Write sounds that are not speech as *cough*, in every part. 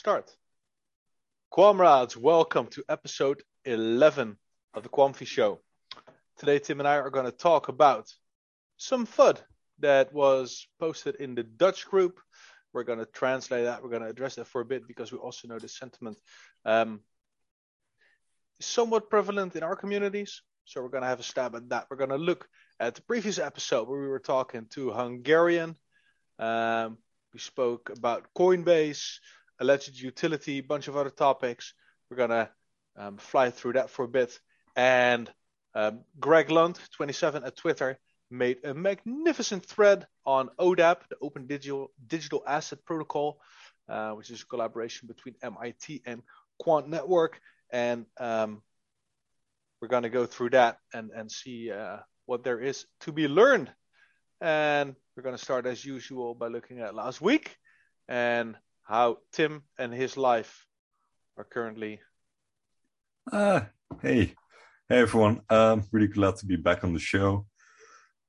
start. Quamrades, welcome to episode 11 of the Quamfy Show. Today, Tim and I are going to talk about some FUD that was posted in the Dutch group. We're going to translate that. We're going to address that for a bit because we also know the sentiment um, is somewhat prevalent in our communities. So we're going to have a stab at that. We're going to look at the previous episode where we were talking to Hungarian. Um, we spoke about Coinbase, alleged utility, bunch of other topics. We're going to um, fly through that for a bit. And um, Greg Lunt, 27 at Twitter, made a magnificent thread on ODAP, the Open Digital, Digital Asset Protocol, uh, which is a collaboration between MIT and Quant Network. And um, we're going to go through that and, and see uh, what there is to be learned. And we're going to start as usual by looking at last week and how Tim and his life are currently. Uh, hey, hey everyone. Um, really glad to be back on the show.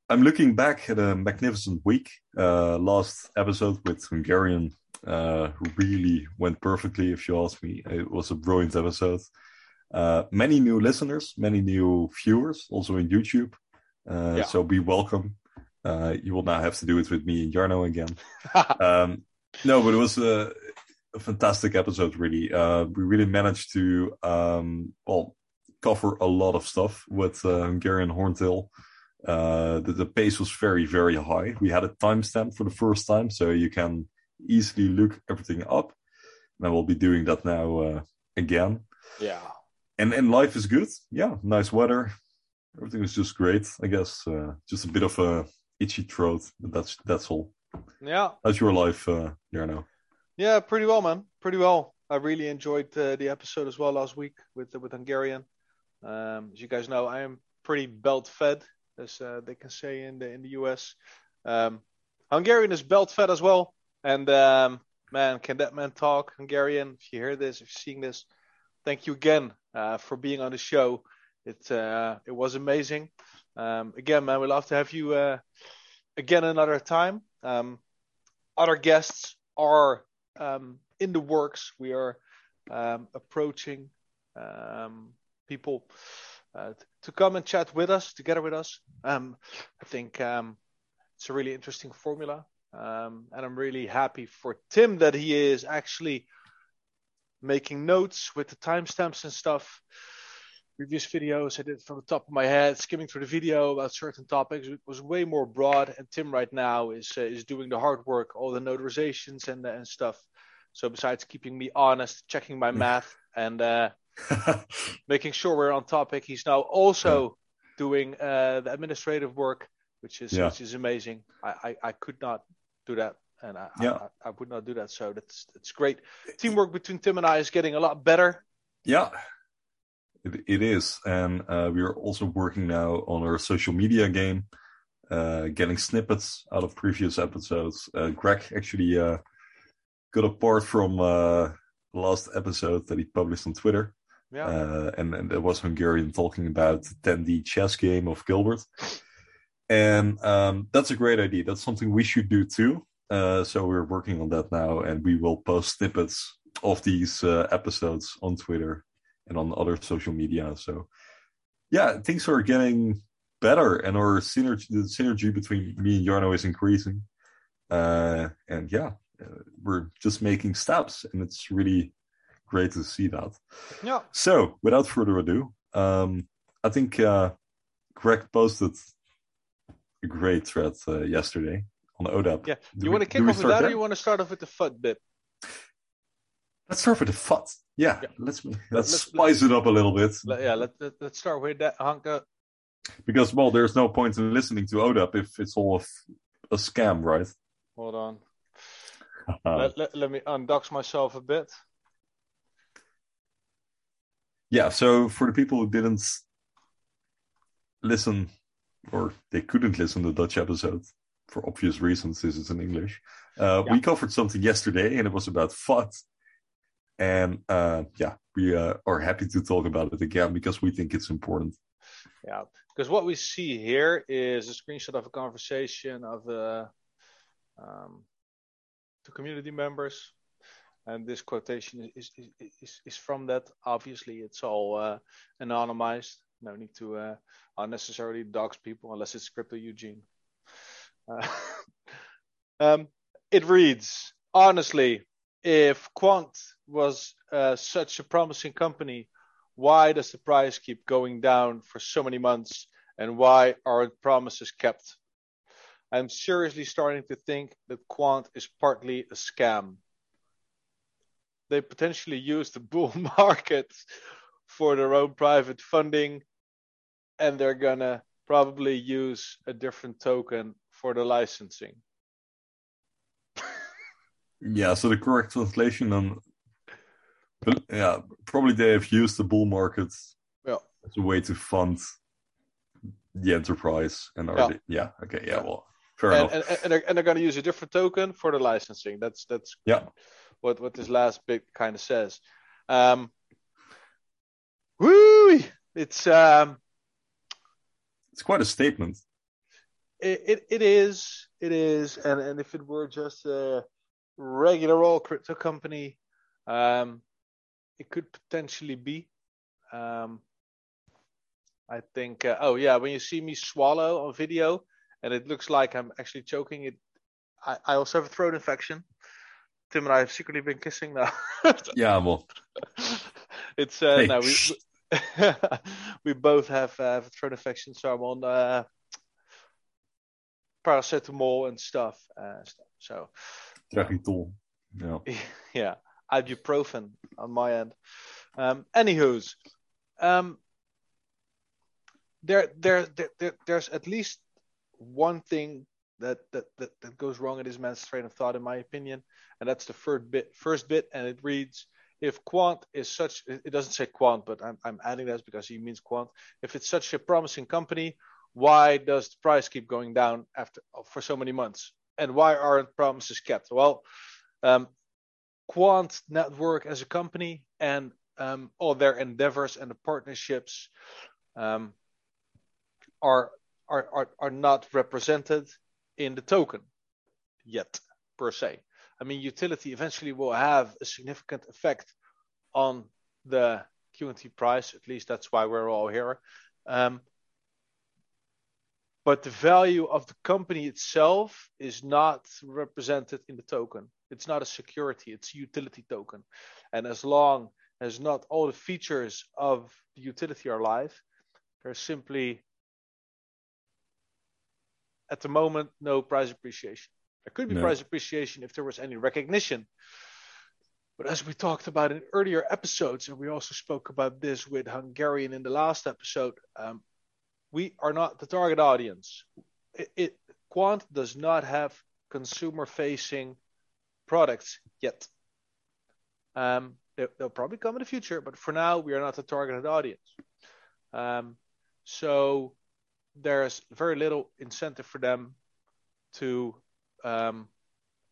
I'm looking back at a magnificent week. Uh, last episode with Hungarian uh, really went perfectly, if you ask me. It was a brilliant episode. Uh, many new listeners, many new viewers, also in YouTube. Uh, yeah. So be welcome. Uh, you will now have to do it with me and Jarno again. *laughs* um, no, but it was a, a fantastic episode, really. Uh, we really managed to, um, well, cover a lot of stuff with uh, Hungarian Horntail. Uh, the, the, pace was very, very high. We had a timestamp for the first time, so you can easily look everything up. And I will be doing that now uh, again. Yeah. And and life is good. Yeah, nice weather. Everything is just great. I guess uh, just a bit of a itchy throat, but that's that's all. Yeah. How's your life, uh, Jarno? Yeah, pretty well, man. Pretty well. I really enjoyed uh, the episode as well last week with with Hungarian. Um, as you guys know, I am pretty belt fed, as uh, they can say in the in the US. Um, Hungarian is belt fed as well, and um, man, can that man talk Hungarian? If you hear this, if you're seeing this, thank you again uh, for being on the show. It uh, it was amazing. Um, again, man, we'd love to have you uh, again another time. Um, other guests are um, in the works. We are um, approaching um, people uh, to come and chat with us, together with us. Um, I think um, it's a really interesting formula, and I'm really happy for Tim that he is actually making notes with the timestamps and stuff previous videos I did from the top of my head, skimming through the video about certain topics. It was way more broad, and Tim right now is uh, is doing the hard work, all the notarizations and and stuff. So besides keeping me honest, checking my math, and uh, *laughs* making sure we're on topic, he's now also doing uh, the administrative work, which is yeah. which is amazing. I, I, I could not do that and I, yeah. I, I, would not do that. So that's that's great. Teamwork between Tim and I is getting a lot better. Yeah, it, it is, and uh, we are also working now on our social media game, uh, getting snippets out of previous episodes. Uh, Greg actually uh, got a part from uh, the last episode that he published on Twitter. Yeah. Uh, and, and it was Hungarian talking about the 10D chess game of Gilbert. And um, that's a great idea. That's something we should do too. so we're working on that now, and we will post snippets of these episodes on Twitter and on other social media. So yeah, things are getting better and our synergy the synergy between me and Jarno is increasing. Uh, and yeah, uh, we're just making steps and it's really great to see that. Yeah. So without further ado, um, I think uh, Greg posted a great thread uh, yesterday on ODAP. Yeah. Do you want to kick off with that there? or you want to start off with the FUD bit? Let's start with the FUD. Yeah, yeah. let's let's, *laughs* let's spice let's, it up a little bit. Let, yeah, let, let, us start with that, Hanka. Because well, there's no point in listening to ODAP if it's all a, a scam, right? Hold on. *laughs* let, let, let me undox myself a bit. Yeah, so for the people who didn't listen or they couldn't listen to the Dutch episode for obvious reasons, this is in English. Uh, yeah. We covered something yesterday and it was about FUD and uh, yeah, we uh, are happy to talk about it again because we think it's important. Yeah, because what we see here is a screenshot of a conversation of uh, um, two community members. and this quotation is is, is, is from that. Obviously, it's all uh, anonymized. No need to uh, unnecessarily dox people unless it's Crypto Eugene. Uh, *laughs* um, it reads honestly, if Quant was uh, such a promising company, why does the price keep going down for so many months, and why aren't promises kept? I'm seriously starting to think that Quant is partly a scam. They potentially use the bull *laughs* market for their own private funding, and they're gonna probably use a different token for the licensing. *laughs* yeah, so the correct translation on yeah, probably they have used the bull market yeah. as a way to fund the enterprise and already yeah, yeah okay yeah, yeah. well fair and, enough. and, and, they're, and they're going to use a different token for the licensing. That's that's yeah. what what this last bit kind of says. Um woo it's um it's quite a statement. It, it, it is it is and and if it were just a regular old crypto company um it could potentially be um I think. Uh, oh yeah, when you see me swallow on video, and it looks like I'm actually choking, it. I, I also have a throat infection. Tim and I have secretly been kissing now. *laughs* yeah, well. *laughs* it's uh, hey, no, we *laughs* we both have uh, have a throat infection, so I'm on uh, paracetamol and stuff. Uh, so. Trachital. Yeah. Yeah, ibuprofen on my end. Um, anywho's, um, there, there, there, there's at least one thing that, that, that, that goes wrong in this man's train of thought, in my opinion, and that's the first bit. First bit, and it reads: If quant is such, it doesn't say quant, but I'm, I'm adding that because he means quant. If it's such a promising company, why does the price keep going down after for so many months? And why aren't promises kept? Well, um, Quant Network as a company and um, all their endeavors and the partnerships um, are, are, are, are not represented in the token yet, per se. I mean, utility eventually will have a significant effect on the QNT price. At least that's why we're all here. Um, but the value of the company itself is not represented in the token. It's not a security, it's a utility token. And as long as not all the features of the utility are live, there's simply at the moment, no price appreciation. There could be no. price appreciation if there was any recognition. But as we talked about in earlier episodes, and we also spoke about this with Hungarian in the last episode, um, we are not the target audience. It, it Quant does not have consumer-facing products yet. Um, they, will probably come in the future, but for now, we are not the targeted audience. Um, so there's very little incentive for them to um,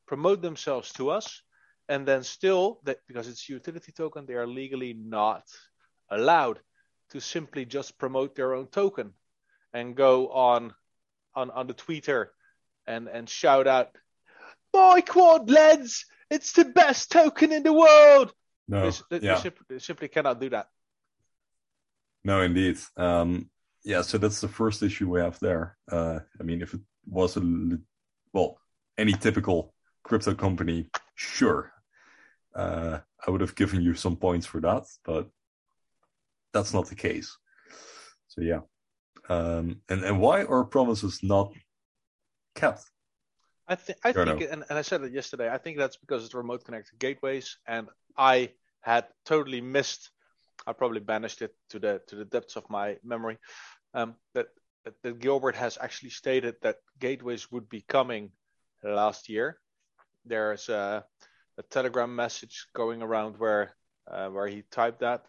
promote themselves to us. And then still, that because it's a utility token, they are legally not allowed to simply just promote their own token and go on on, on the Twitter and, and shout out, "My quad lads, it's the best token in the world." No, they, yeah. they, simply, they simply cannot do that. No, indeed. Um, yeah, so that's the first issue we have there. Uh, I mean, if it was a well, any typical crypto company, sure, uh, I would have given you some points for that, but that's not the case. So yeah, um, and and why are promises not kept? I, th- I think, and, and I said it yesterday. I think that's because it's remote connected gateways, and I had totally missed I probably banished it to the to the depths of my memory. Um, that, that, that Gilbert has actually stated that gateways would be coming last year. There's a, a Telegram message going around where uh, where he typed that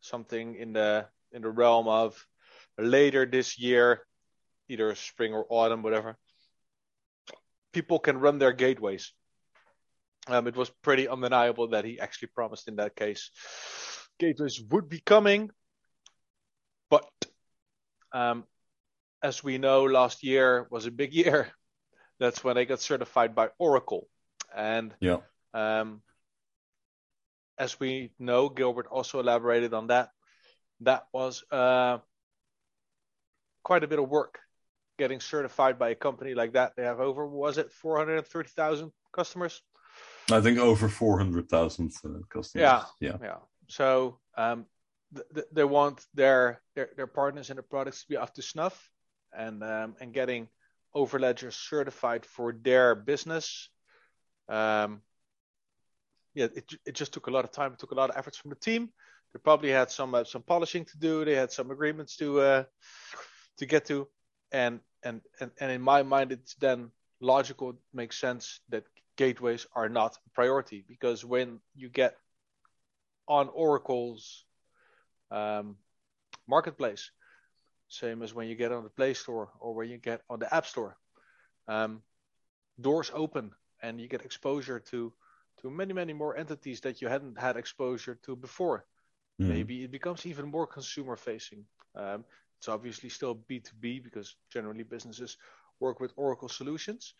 something in the in the realm of later this year, either spring or autumn, whatever. People can run their gateways. Um, it was pretty undeniable that he actually promised in that case gateways would be coming. But um, as we know, last year was a big year. *laughs* That's when they got certified by Oracle. And yeah. um, as we know, Gilbert also elaborated on that. That was uh, quite a bit of work getting certified by a company like that. They have over, was it 430,000 customers? I think over 400,000 uh, customers. Yeah. Yeah. Yeah. So um, th- th- they want their, their, their partners and their products to be up to snuff and, um, and getting Overledger certified for their business. Um, yeah, it, it just took a lot of time. It took a lot of efforts from the team. They probably had some uh, some polishing to do. They had some agreements to uh, to get to, and and and and in my mind, it's then logical, it makes sense that gateways are not a priority because when you get on Oracle's um, marketplace, same as when you get on the Play Store or when you get on the App Store, um, doors open and you get exposure to to many many more entities that you hadn't had exposure to before. Mm. Maybe it becomes even more consumer facing. Um, it's obviously still B2B because generally businesses work with Oracle solutions.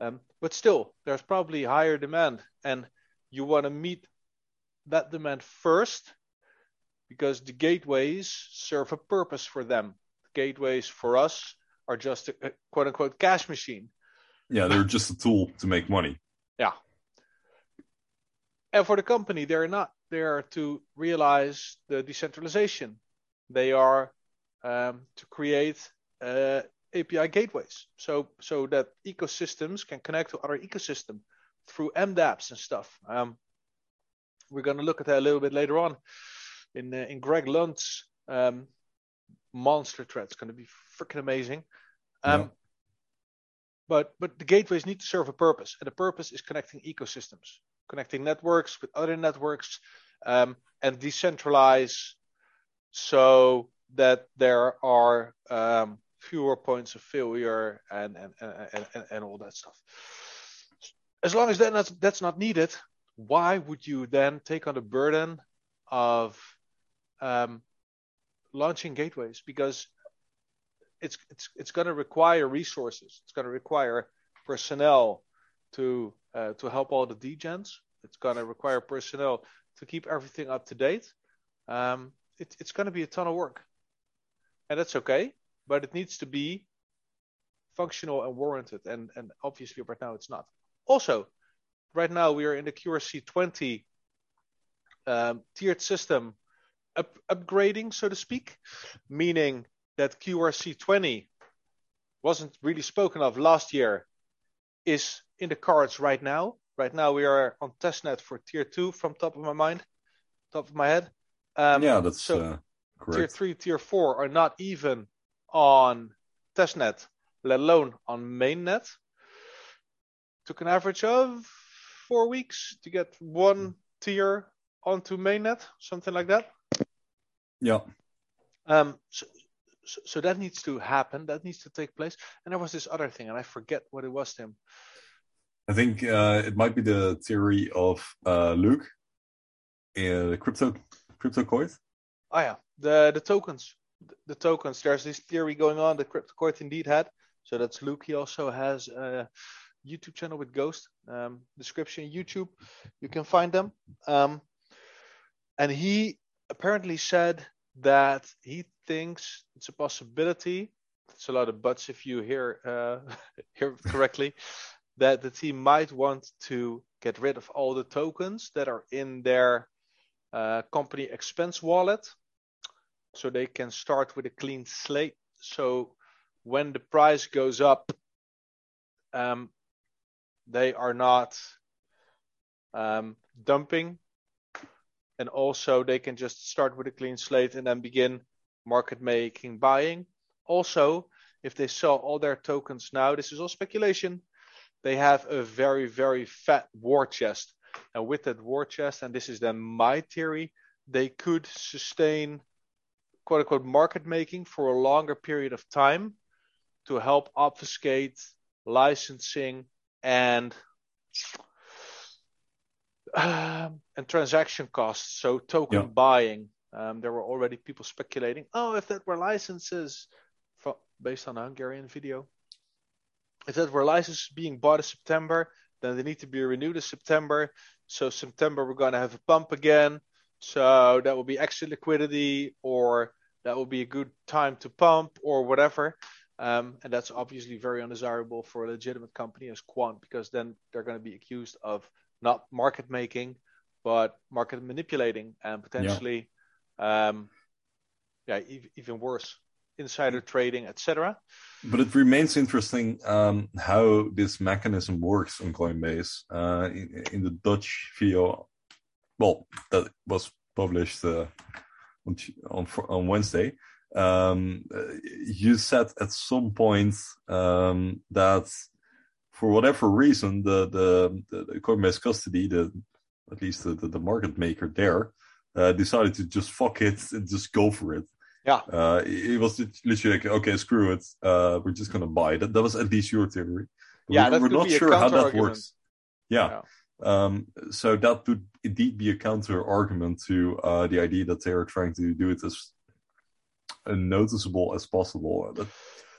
Um, but still, there's probably higher demand, and you want to meet that demand first because the gateways serve a purpose for them. The gateways for us are just a, a quote unquote cash machine. Yeah, they're just a tool to make money. Yeah. And for the company, they're not there to realize the decentralization. They are um, to create uh, API gateways, so so that ecosystems can connect to other ecosystem through MDApps and stuff. Um, we're going to look at that a little bit later on in uh, in Greg Lunt's um, monster thread. It's going to be freaking amazing. Um, yeah. But but the gateways need to serve a purpose, and the purpose is connecting ecosystems, connecting networks with other networks, um, and decentralize so that there are um, fewer points of failure and and, and, and, and all that stuff. As long as that that's, that's not needed, why would you then take on the burden of um, launching gateways? Because it's it's it's going to require resources. It's going to require personnel to uh, to help all the degens. It's going to require personnel to keep everything up to date. Um, it, it's going to be a ton of work, and that's okay but it needs to be functional and warranted. And, and obviously, right now, it's not. Also, right now, we are in the QRC 20 um, tiered system up, upgrading, so to speak, meaning that QRC 20 wasn't really spoken of last year, is in the cards right now. Right now, we are on testnet for tier 2 from top of my mind, top of my head. Um, yeah, that's so uh, correct. Tier 3, tier 4 are not even on testnet, let alone on mainnet. Took an average of four weeks to get one tier onto mainnet, something like that. Yeah. Um, so, so, that needs to happen. That needs to take place. And there was this other thing, and I forget what it was, Tim. I think uh, it might be the theory of uh, Luke in crypto crypto coins. Oh yeah, the the tokens the tokens, there's this theory going on that CryptoCourt indeed had. So that's Luke. He also has a YouTube channel with Ghost. Um, description YouTube, you can find them. Um, and he apparently said that he thinks it's a possibility. It's a lot of buts if you hear uh, *laughs* hear correctly. that the team might want to get rid of all the tokens that are in their uh, company expense wallet so they can start with a clean slate. So when the price goes up, um, they are not um, dumping, and also they can just start with a clean slate and then begin market making buying. Also, if they sell all their tokens now, this is all speculation. They have a very very fat war chest, and with that war chest, and this is then my theory, they could sustain quote unquote market making for a longer period of time to help obfuscate licensing and um, *sighs* and transaction costs. So token yeah. buying. Um, there were already people speculating, oh, if that were licenses from, based on a Hungarian video, if that were licenses being bought in September, then they need to be renewed in September. So September we're going to have a pump again. So that will be extra liquidity, or that will be a good time to pump, or whatever. Um, and that's obviously very undesirable for a legitimate company as Quant because then they're going to be accused of not market making, but market manipulating and potentially, yeah, um, yeah e- even worse, insider trading, etc. But it remains interesting um, how this mechanism works on Coinbase. Uh, in, in, the Dutch video, well, that was published uh, on, on on Wednesday. Um, you said at some point um, that for whatever reason, the the, the Coinbase custody, the at least the, the, the market maker there, uh, decided to just fuck it and just go for it. Yeah. Uh, it was literally like, okay, screw it. Uh, we're just gonna buy it. That, was at least your theory. But yeah, we, are not sure how that argument. works. Yeah. yeah. Um, so that would indeed be a counter argument to uh, the idea that they are trying to do it as noticeable as possible. But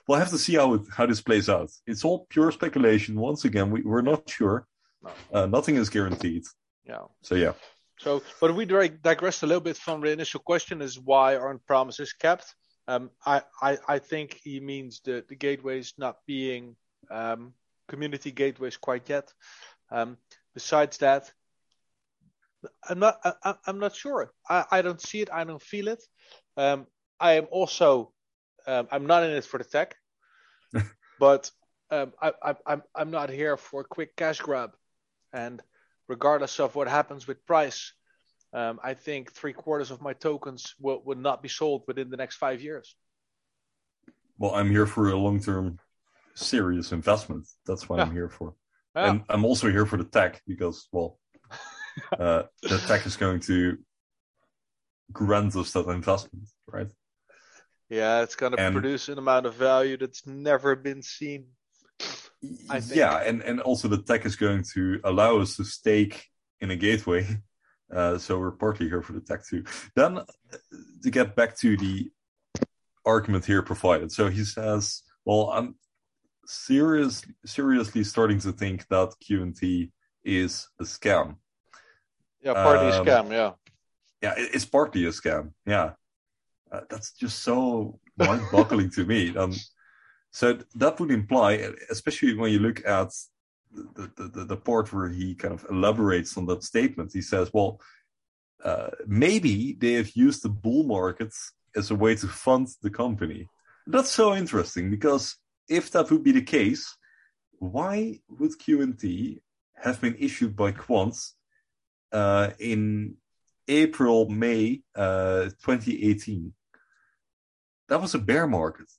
we'll have to see how it, how this plays out. It's all pure speculation. Once again, we, we're not sure. No. Uh, nothing is guaranteed. Yeah. So yeah. So, but we digressed a little bit from the initial question: is why aren't promises kept? Um, I, I, I think he means the the gateways not being um, community gateways quite yet. Um, besides that, I'm not I, am not sure. I, I don't see it. I don't feel it. Um, I am also um, I'm not in it for the tech, *laughs* but um, I, I, I'm I'm not here for a quick cash grab, and regardless of what happens with price, um, I think three quarters of my tokens will will not be sold within the next five years. Well, I'm here for a long term, serious investment. That's what yeah. I'm here for, yeah. and I'm also here for the tech because well, *laughs* uh, the tech is going to grant us that investment, right? Yeah, it's going to produce an amount of value that's never been seen. Yeah, and, and also the tech is going to allow us to stake in a gateway. *laughs* Uh, so we're partly here for the tech too. Then to get back to the argument here provided. So he says, well, I'm serious, seriously starting to think that QNT is a scam. Yeah, partly um, a scam, yeah. Yeah, it's partly a scam, yeah. Uh, that's just so mind-boggling to me. Um, so that would imply, especially when you look at the, the, the, the, part where he kind of elaborates on that statement, he says, well, uh, maybe they have used the bull markets as a way to fund the company. That's so interesting because if that would be the case, why would QNT have been issued by Quants uh, in April, May uh, 2018? that was a bear market.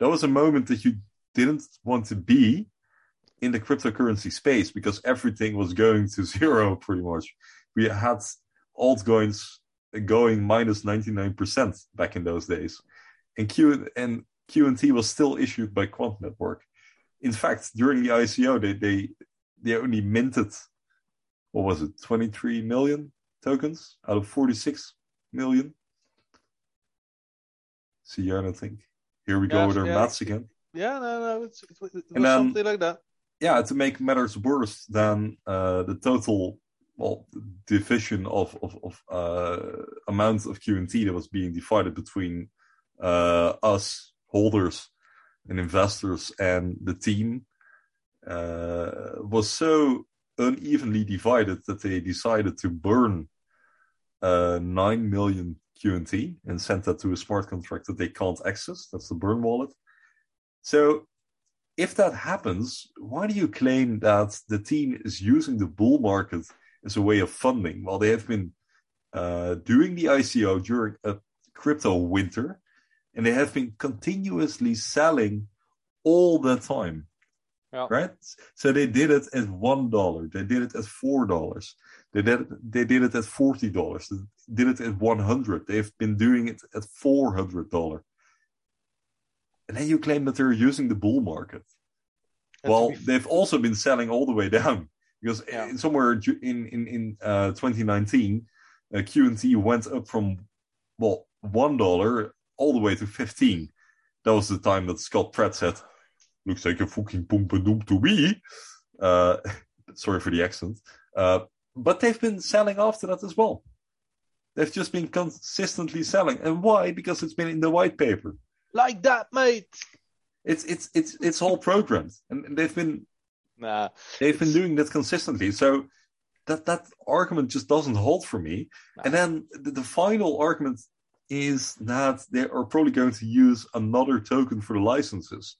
That was a moment that you didn't want to be in the cryptocurrency space because everything was going to *laughs* zero pretty much. We had altcoins going minus 99% back in those days. And Q and QNT was still issued by Quant Network. In fact, during the ICO, they they they only minted what was it, 23 million tokens out of 46 million. See I think. Here we go with our yeah. maths again. Yeah, no, no, it's, it was then, something like that. Yeah, to make matters worse than uh, the total well division of of, of uh, amount of QNT that was being divided between uh, us holders and investors and the team uh, was so unevenly divided that they decided to burn uh, nine million QNT and send that to a smart contract that they can't access. That's the burn wallet. So if that happens, why do you claim that the team is using the bull market as a way of funding? Well, they have been uh, doing the ICO during a crypto winter, and they have been continuously selling all the time. Yeah. Right? So they did it at one dollar. They did it at four dollars. They did it, they did it at forty dollars. They did it at one hundred. They've been doing it at four hundred dollar. And then you claim that they're using the bull market. And well, be they've also been selling all the way down because yeah. somewhere in in in uh, 2019, uh, QNT went up from well one dollar all the way to fifteen. That was the time that Scott Pratt said, "Looks like a fucking a to me." Uh, *laughs* sorry for the accent. Uh, but they've been selling after that as well. They've just been consistently selling, and why? Because it's been in the white paper. Like that, mate. It's it's it's it's all programmed, and they've been Nah, they've been doing that consistently. So that that argument just doesn't hold for me. And then the, the final argument is that they are probably going to use another token for the licenses.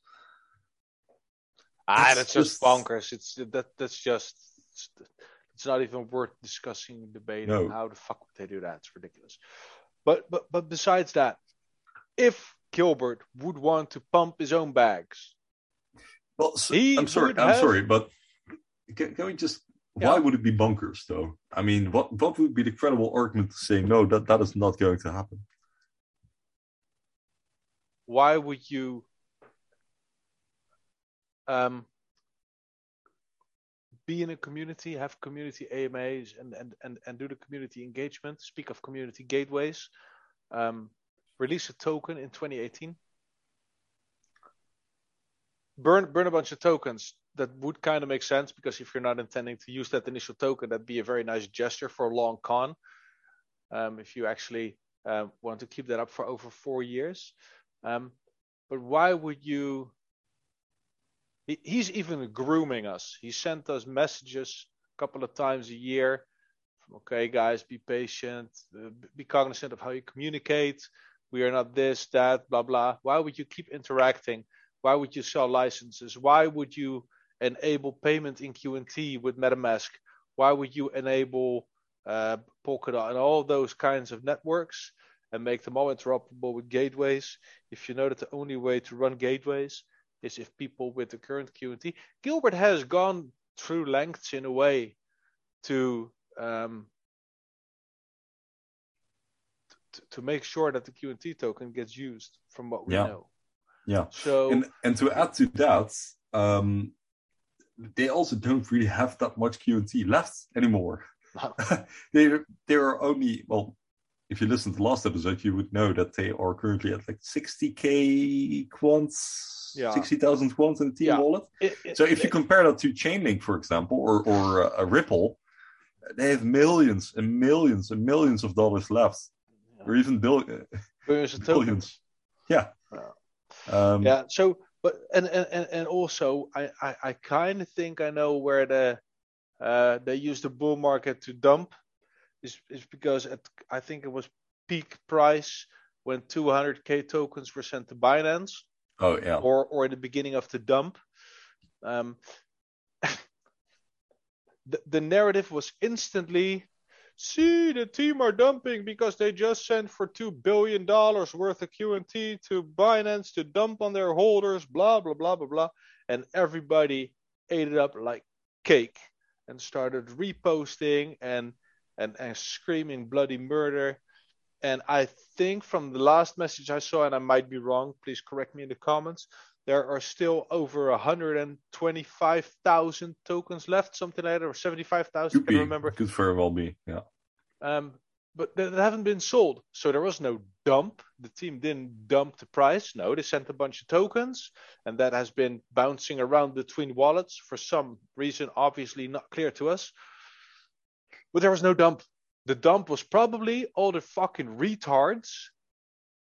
ah, It's that's just just- bonkers. It's that that's just it's not even worth discussing, debating. No. How the fuck would they do that? It's ridiculous. But but but besides that, if Gilbert would want to pump his own bags, Well, so, He I'm sorry, I'm have- sorry, but can, can we just? Why would it be bunkers, though? I mean, what what would be the credible argument to say no? That that is not going to happen. Why would you um, be in a community, have community AMAs, and, and, and, and do the community engagement? Speak of community gateways. Um, release a token in 2018. Burn burn a bunch of tokens. That would kind of make sense because if you're not intending to use that initial token, that'd be a very nice gesture for a long con. Um, if you actually uh, want to keep that up for over four years. Um, but why would you? He, he's even grooming us. He sent us messages a couple of times a year. Okay, guys, be patient. Uh, be cognizant of how you communicate. We are not this, that, blah, blah. Why would you keep interacting? Why would you sell licenses? Why would you enable payment in QNT with MetaMask? Why would you enable uh, Polkadot and all those kinds of networks? And make them all interoperable with gateways. If you know that the only way to run gateways is if people with the current QNT, Gilbert has gone through lengths in a way to um, t- to make sure that the QNT token gets used from what we Yeah. know. Yeah. So And and to add to that, um, they also don't really have that much QNT left anymore. No. *laughs* they they are only well. If you listen to the last episode, you would know that they are currently at like 60k quants, Yeah. 60,000 quants in the team Yeah. wallet. it- it- So if you compare that to Chainlink, for example, or or uh, a Ripple, they have millions and millions and millions of dollars left, or even bill- billions billions. yeah. Yeah. Um, yeah so but and and and, and also i i, I kind of think i know where the uh they use the bull market to dump is is because at i think it was peak price when 200k tokens were sent to binance. Oh yeah. or or in the beginning of the dump. Um *laughs* the, the narrative was instantly see the team are dumping because they just sent for two billion dollars worth of QNT to Binance to dump on their holders, blah blah blah blah blah, and everybody ate it up like cake and started reposting and and and screaming bloody murder. And I think from the last message I saw, and I might be wrong, please correct me in the comments. There are still over 125,000 tokens left, something like that, or 75,000. I can't remember. Could very well be. Yeah. Um, but they they haven't been sold, so there was no dump. The team didn't dump the price. No, they sent a bunch of tokens, and that has been bouncing around between wallets for some reason, obviously not clear to us. But there was no dump. The dump was probably all the fucking retards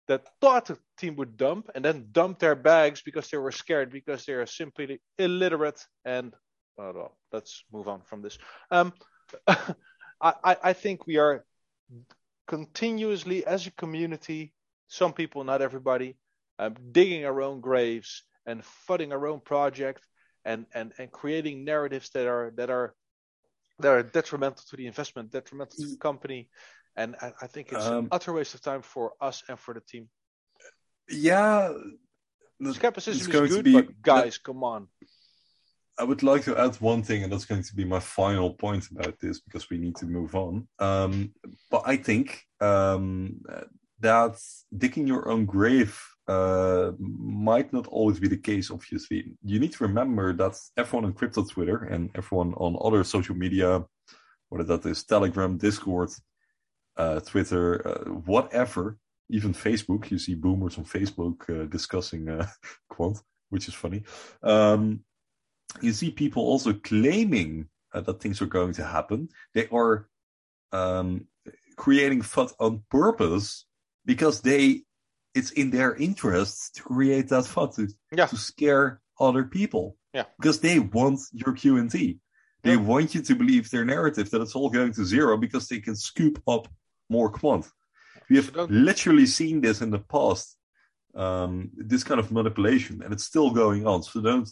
that thought the team would dump and then dump their bags because they were scared because they are simply illiterate and oh, well, let's move on from this. Um, *laughs* I, I, I think we are continuously as a community, some people, not everybody, um, digging our own graves and fudding our own project and, and, and creating narratives that are that are that are detrimental to the investment, detrimental to the company. And I, I think it's Um, an utter waste of time for us and for the team. Yeah. the- Skepticism is good, be- but guys, come on. I would like to add one thing, and that's going to be my final point about this because we need to move on. Um, but I think um, that digging your own grave uh, might not always be the case, obviously. You need to remember that everyone on crypto Twitter and everyone on other social media, whether that is Telegram, Discord, uh, Twitter, uh, whatever, even Facebook, you see boomers on Facebook uh, discussing uh, *laughs* Quant, which is funny. Um, you see people also claiming that things are going to happen. They are um, creating FUD on purpose because they it's in their interests to create that FUD to, Yeah. to scare other people. Yeah. Because they want your QNT. They Yeah. want you to believe their narrative that it's all going to zero because they can scoop up more quant. We have literally seen this in the past, um, this kind of manipulation, and it's still going on. So don't.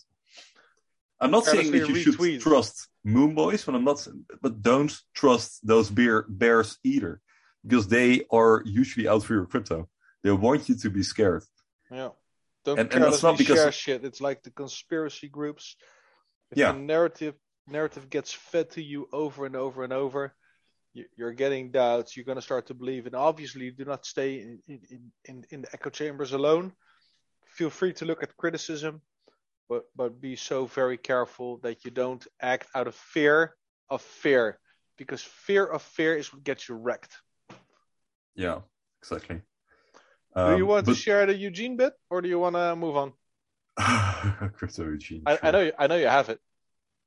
I'm not saying that you Carelessly should trust Moon Boys, but I'm not. But don't trust those bear, bears either, because they are usually out for your crypto. They want you to be scared. Yeah. Don't And- and that's not because- share shit. It's like the conspiracy groups. If Yeah. the narrative narrative gets fed to you over and over and over, you- you're getting doubts. You're going to start to believe. And obviously, do not stay in, in, in, in the echo chambers alone. Feel free to look at criticism, but but be so very careful that you don't act out of fear of fear, because fear of fear is what gets you wrecked. Yeah, exactly. Do you Um, want but- to share the Eugene bit, or do you want to move on? *laughs* crypto Eugene. I, I know you, I know you have it.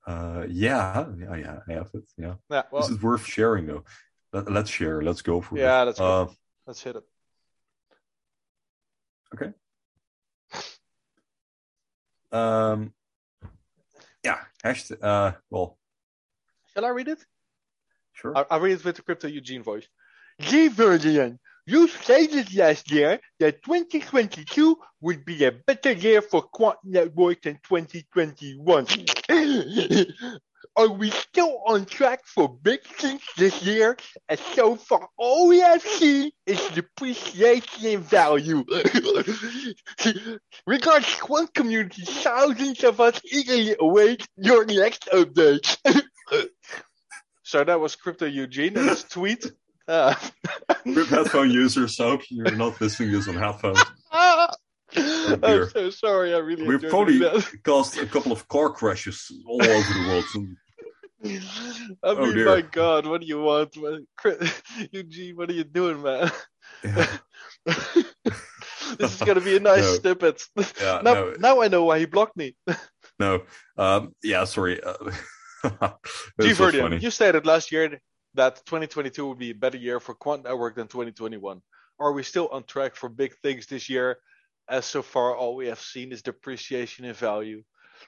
Uh, yeah, yeah, yeah. I have it. Yeah. Yeah. Well, this is worth sharing though. Let, let's share. Let's go for it. Yeah, that's good. Uh, Let's hit it. Okay. Um, yeah. Hashtag. Uh, well, Shall I read it? sure. I- I'll read it with the crypto Eugene voice. Gee, Verdian, you stated last year that 2022 would be a better year for Quant Network than 2021. *laughs* Are we still on track for big things this year? And so far, all we have seen is depreciation in value. *laughs* Regards Quant community, thousands of us eagerly await your next update. *laughs* so that was Crypto Eugene and his tweet. Uh, Rip headphone users, I hope you're not listening to this on headphones. *laughs* I'm so sorry. I really We've probably *laughs* caused a couple of car crashes all over the world. *laughs* I Oh, mean, dear. my God, what do you want, man? Eugene? What are you doing, man? yeah, this is gonna be a nice No. snippet. yeah, now, no, now I know why he blocked me. no. Um, yeah, sorry. Uh, G funny. you said it last year that 2022 would be a better year for Quant Network than 2021. Are we still on track for big things this year? As so far, all we have seen is depreciation in value.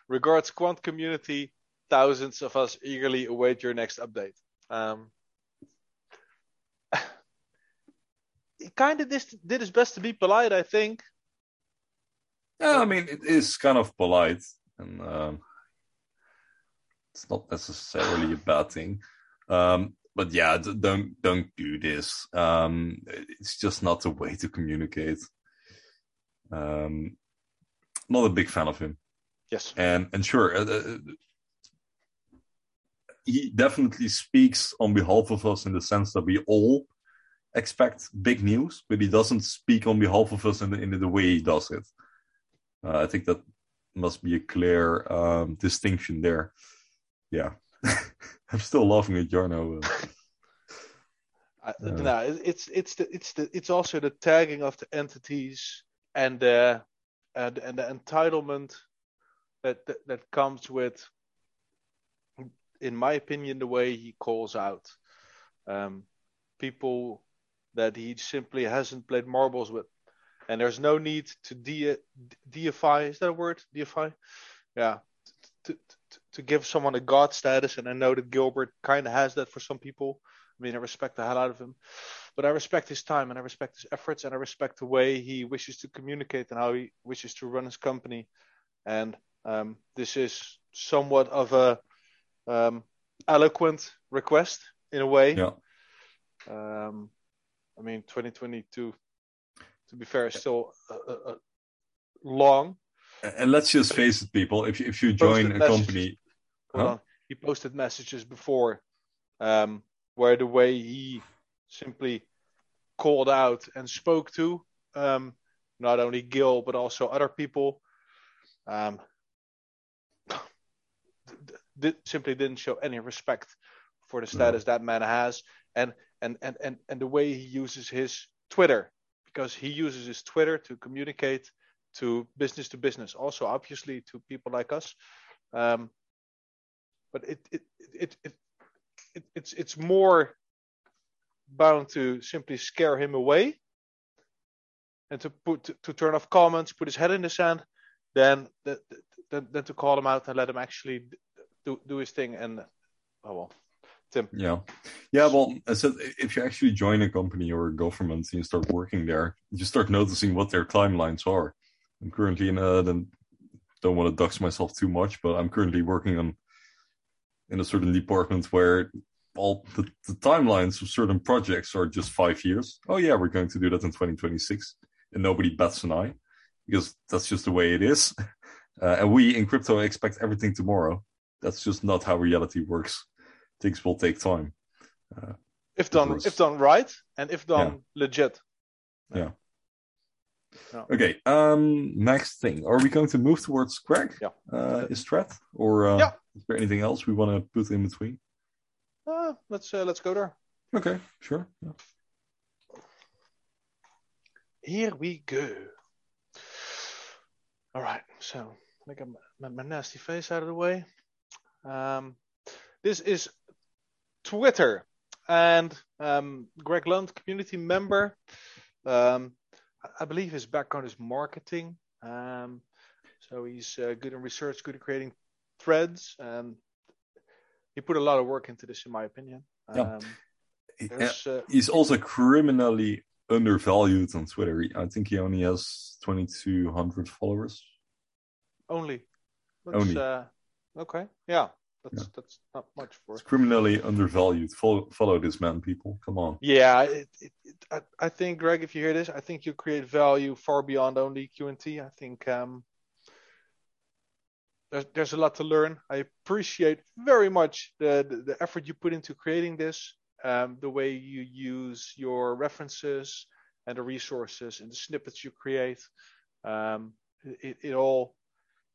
Regards, Quant community. Thousands of us eagerly await your next update. Um, kind of did, did his best to be polite, I think. Yeah, I mean, it is kind of polite, and um, it's not necessarily a bad thing. Um, but yeah, don't don't do this. Um, it's just not the way to communicate. Um, not a big fan of him, Yes. and and sure, uh, uh, he definitely speaks on behalf of us in the sense that we all expect big news, but he doesn't speak on behalf of us in the, in the way he does it. Uh, I think that must be a clear um, distinction there. Yeah, *laughs* I'm still laughing at Jarno. I, Yeah. no, it- it's it's the it's the it's also the tagging of the entities and the and and the entitlement that, that that comes with, in my opinion, the way he calls out um, people that he simply hasn't played marbles with, and there's no need to de- deify. Is that a word? Deify? Yeah. To, to, to give someone a god status, and I know that Gilbert kind of has that for some people. I mean, I respect the hell out of him, but I respect his time and I respect his efforts and I respect the way he wishes to communicate and how he wishes to run his company. And um, this is somewhat of a um, eloquent request in a way. yeah, Um, I mean, 2022, to be fair, is still uh, uh, uh, long. and let's just face it, people. If you, if you join a messages. company, Huh? He posted messages before um, where the way he simply called out and spoke to um, not only Gil but also other people um, *sighs* simply didn't show any respect for the status that man has. And, and, and, and, and the way he uses his Twitter because he uses his Twitter to communicate to business to business also obviously to people like us. Um, but it it it, it, it it's it's more bound to simply scare him away and to put to, to turn off comments, put his head in the sand, than than, than to call him out and let him actually do do his thing. And oh well, Tim. Yeah, yeah. Well, I said if you actually join a company or a government and you start working there, you start noticing what their timelines are. I'm currently in a don't want to dox myself too much, but I'm currently working on in a certain department where all the, the, timelines of certain projects are just five years. Oh yeah, we're going to do that in 2026, and nobody bats an eye because that's just the way it is. *laughs* Uh, and we in crypto expect everything tomorrow. That's just not how reality works. Things will take time. Uh, if done, if done right, and if done yeah. legit. Yeah. yeah. Okay. Um. Next thing. Are we going to move towards Greg? Yeah. Uh, is threat or uh, yeah. Is there anything else we want to put in between? Uh, let's uh, let's go there. Okay. Sure. Yeah. Here we go. All right, so I get my, my, nasty face out of the way. Um, this is Twitter, and um, Greg Lunt, community member. Um, I believe his background is marketing. Um, so he's uh, good in research, good at creating threads. and he put a lot of work into this, in my opinion. Yeah. Um, uh, he's also criminally undervalued on Twitter. I think he only has 2,200 followers. Only. That's, only. Uh, okay. Yeah. That's yeah. that's not much for. It's criminally undervalued. Follow, follow this man, people. Come on. Yeah, it, it, it, I, I think Greg, if you hear this, I think you create value far beyond only Q and I think um, there's there's a lot to learn. I appreciate very much the the, the effort you put into creating this um, the way you use your references and the resources and the snippets you create. Um, it, it all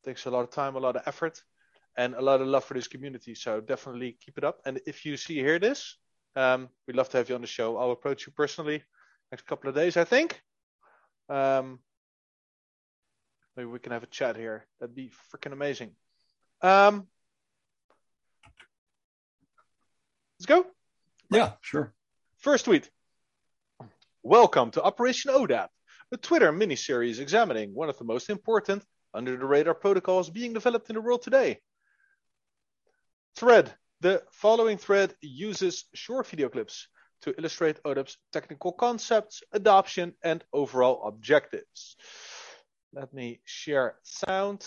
takes a lot of time, a lot of effort, and a lot of love for this community. So definitely keep it up. And if you see hear this, um, we'd love to have you on the show. I'll approach you personally next couple of days, I think. Um, maybe we can have a chat here. That'd be freaking amazing. Um, let's go. Yeah, sure. First tweet. Welcome to Operation ODAP, a Twitter mini-series examining one of the most important under-the-radar protocols being developed in the world today. Thread. The following thread uses short video clips to illustrate ODAP's technical concepts, adoption, and overall objectives. Let me share sound.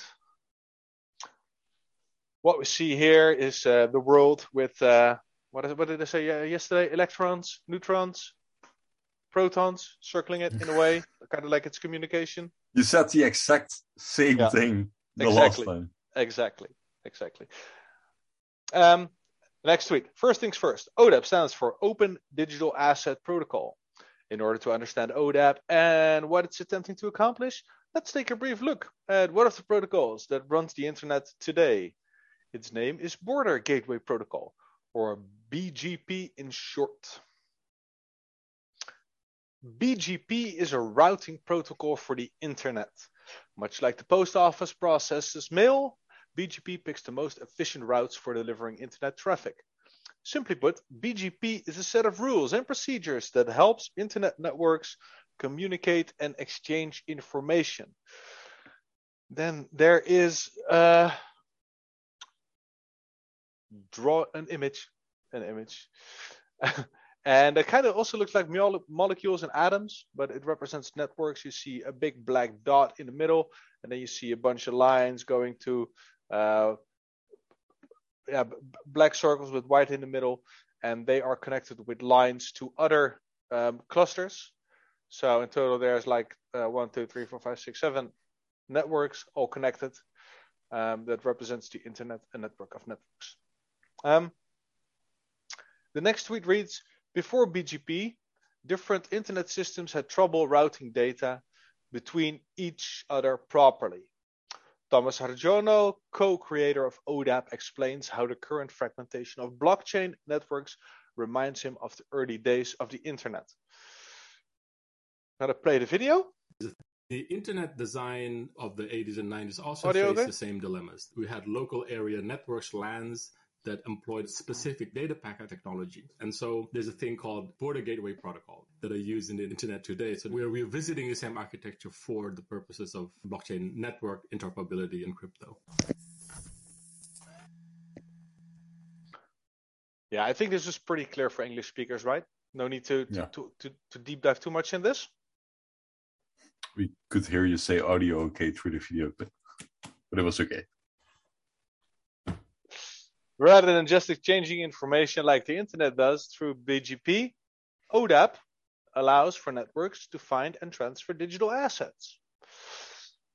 What we see here is uh, the world with uh, what, is, what did I say uh, yesterday? Electrons, neutrons, protons circling it in a way, *laughs* kind of like its communication. You said the exact same yeah, thing the exactly, last time. Exactly, exactly. Um, next tweet. First things first. ODAP stands for Open Digital Asset Protocol. In order to understand ODAP and what it's attempting to accomplish, let's take a brief look at one of the protocols that runs the internet today. Its name is Border Gateway Protocol, or BGP in short. BGP is a routing protocol for the internet. Much like the post office processes mail, BGP picks the most efficient routes for delivering internet traffic. Simply put, BGP is a set of rules and procedures that helps internet networks communicate and exchange information. Then there is uh, draw an image, an image. *laughs* and it kind of also looks like molecules and atoms, but it represents networks. You see a big black dot in the middle, and then you see a bunch of lines going to uh, yeah, black circles with white in the middle, and they are connected with lines to other um, clusters. So in total, there's like uh, one, two, three, four, five, six, seven networks all connected. Um, that represents the internet, a network of networks. Um, the next tweet reads Before BGP, different internet systems had trouble routing data between each other properly. Thomas Hardjono, co-creator of ODAP, explains how the current fragmentation of blockchain networks reminds him of the early days of the internet. Gotta play the video. The internet design of the 80s and 90s also Audio faced okay? the same dilemmas. We had local area networks, LANs, that employed specific data packet technology. And so there's a thing called border gateway protocol that are used in the internet today. So we're revisiting the same architecture for the purposes of blockchain network interoperability and crypto. Yeah, I think this is pretty clear for English speakers, right? No need to to, Yeah. to, to, to deep dive too much in this. We could hear you say audio okay through the video, but but it was okay. Rather than just exchanging information like the internet does through BGP, ODAP allows for networks to find and transfer digital assets.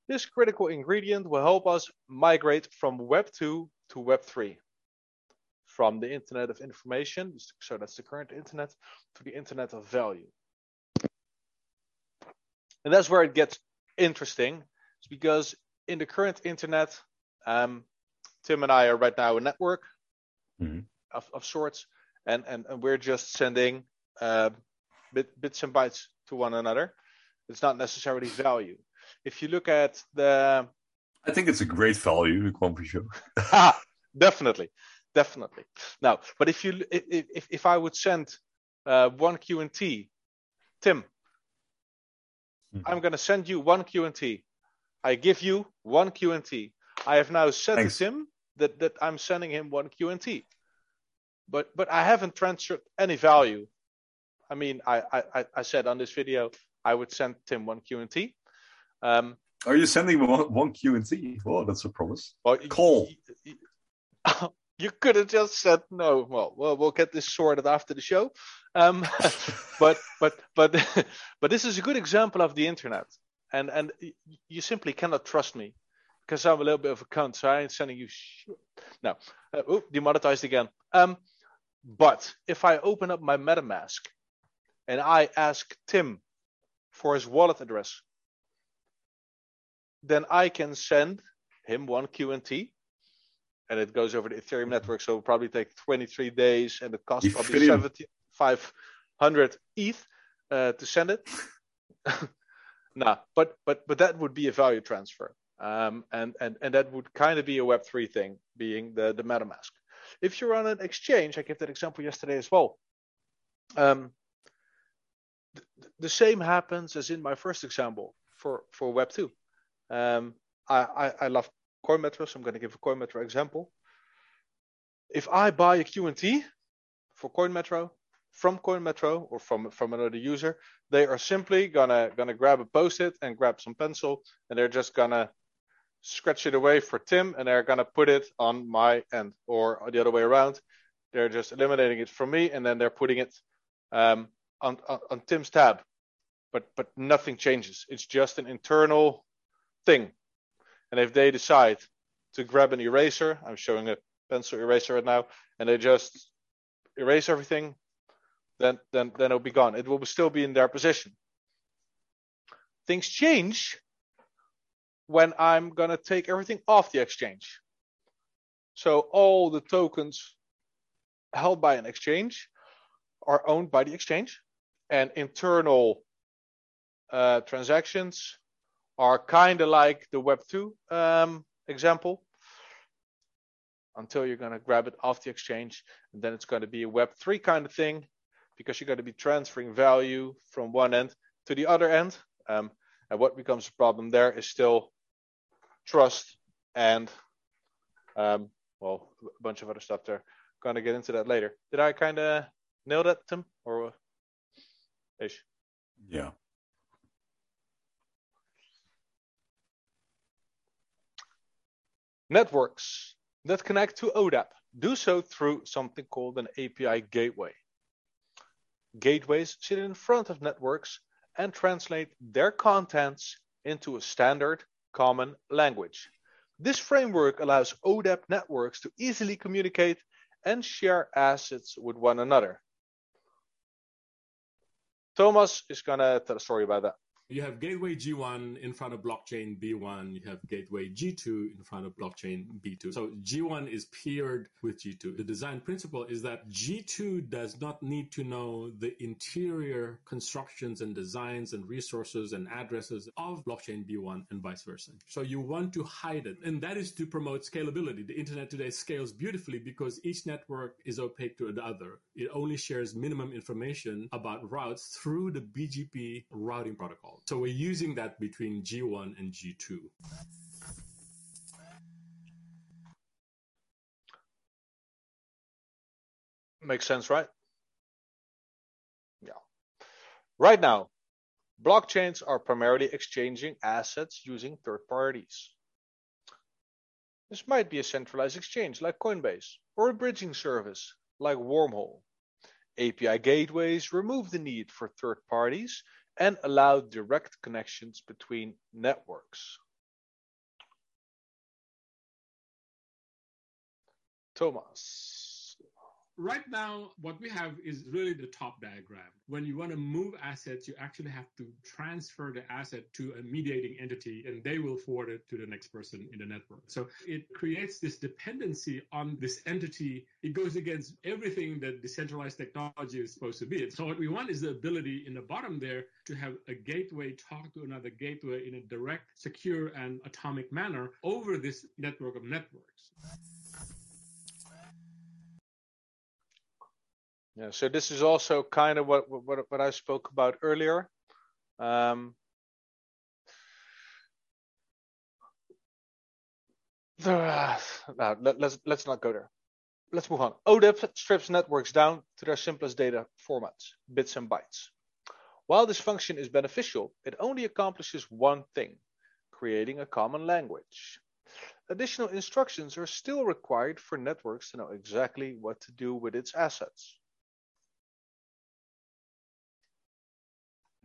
This critical ingredient will help us migrate from Web 2 to Web 3. From the Internet of Information, so that's the current internet, to the Internet of Value. And that's where it gets interesting, it's because in the current internet, um, Tim and I are right now a network Mhm. of, of sorts, and, and, and we're just sending uh, bit, bits and bytes to one another. It's not necessarily value. If you look at the I think it's a great value, the Quamfy Show. Ah, definitely, definitely. Now, but if you if if, if I would send uh, one QNT, Tim, Mhm. I'm gonna send you one QNT. I give you one QNT. I have now said Thanks. to Tim that that I'm sending him one QNT. But but I haven't transferred any value. I mean, I I I- said on this video I would send Tim one QNT. Um, Are you sending one, one Q and Oh, that's a promise. Well, Call. *laughs* You, you- you could have just said no. Well, well, we'll get this sorted after the show. Um, *laughs* *laughs* but but but *laughs* but this is a good example of the internet, and and you simply cannot trust me because I'm a little bit of a cunt, so I'm sending you. Sh- no, uh, oop, demonetized again. Um, but if I open up my MetaMask and I ask Tim for his wallet address, then I can send him one QNT and it goes over the Ethereum network. So it'll probably take 23 days and the cost of probably 70. 500 ETH uh, to send it. *laughs* nah, but but but that would be a value transfer, um, and and and that would kind of be a Web3 thing, being the the MetaMask. If you're on an exchange, I gave that example yesterday as well. Um, the same happens as in my first example for for Web2. Um, I, I I love CoinMetro, so I'm going to give a CoinMetro example. If I buy a QNT for CoinMetro, from CoinMetro or from from another user, they are simply gonna gonna grab a post-it and grab some pencil, and they're just gonna scratch it away for Tim, and they're gonna put it on my end, or the other way around. They're just eliminating it from me, and then they're putting it um, on, on on Tim's tab. But but nothing changes. It's just an internal thing. And if they decide to grab an eraser, I'm showing a pencil eraser right now, and they just erase everything, then then then it'll be gone. It will still be in their position. Things change when I'm gonna take everything off the exchange. So all the tokens held by an exchange are owned by the exchange, and internal uh, transactions are kind of like the Web2 um, example until you're going to grab it off the exchange. And then it's going to be a Web3 kind of thing because you're going to be transferring value from one end to the other end. Um, and what becomes a problem there is still trust and, um, well, a bunch of other stuff there. Going to get into that later. Did I kind of nail that, Tim? Or ish? Yeah. Networks that connect to ODAP do so through something called an API gateway. Gateways sit in front of networks and translate their contents into a standard common language. This framework allows ODAP networks to easily communicate and share assets with one another. Thomas is going to tell a story about that. You have gateway G1 in front of blockchain B1. You have gateway G2 in front of blockchain B2. So G1 is paired with G2. The design principle is that G2 does not need to know the interior constructions and designs and resources and addresses of blockchain B1 and vice versa. So you want to hide it. And that is to promote scalability. The internet today scales beautifully because each network is opaque to the other. It only shares minimum information about routes through the BGP routing protocol. So we're using that between G1 and G2. Makes sense, right? Yeah. Right now, blockchains are primarily exchanging assets using third parties. This might be a centralized exchange like Coinbase or a bridging service like Wormhole. API gateways remove the need for third parties and allow direct connections between networks. Thomas right now, what we have is really the top diagram. When you want to move assets, you actually have to transfer the asset to a mediating entity and they will forward it to the next person in the network. So it creates this dependency on this entity. It goes against everything that decentralized technology is supposed to be. So what we want is the ability in the bottom there to have a gateway talk to another gateway in a direct, secure, and atomic manner over this network of networks. Yeah, so this is also kind of what what, what I spoke about earlier. Um, the, uh, let, let's let's not go there. Let's move on. ODAP strips networks down to their simplest data formats, bits and bytes. While this function is beneficial, it only accomplishes one thing, creating a common language. Additional instructions are still required for networks to know exactly what to do with its assets.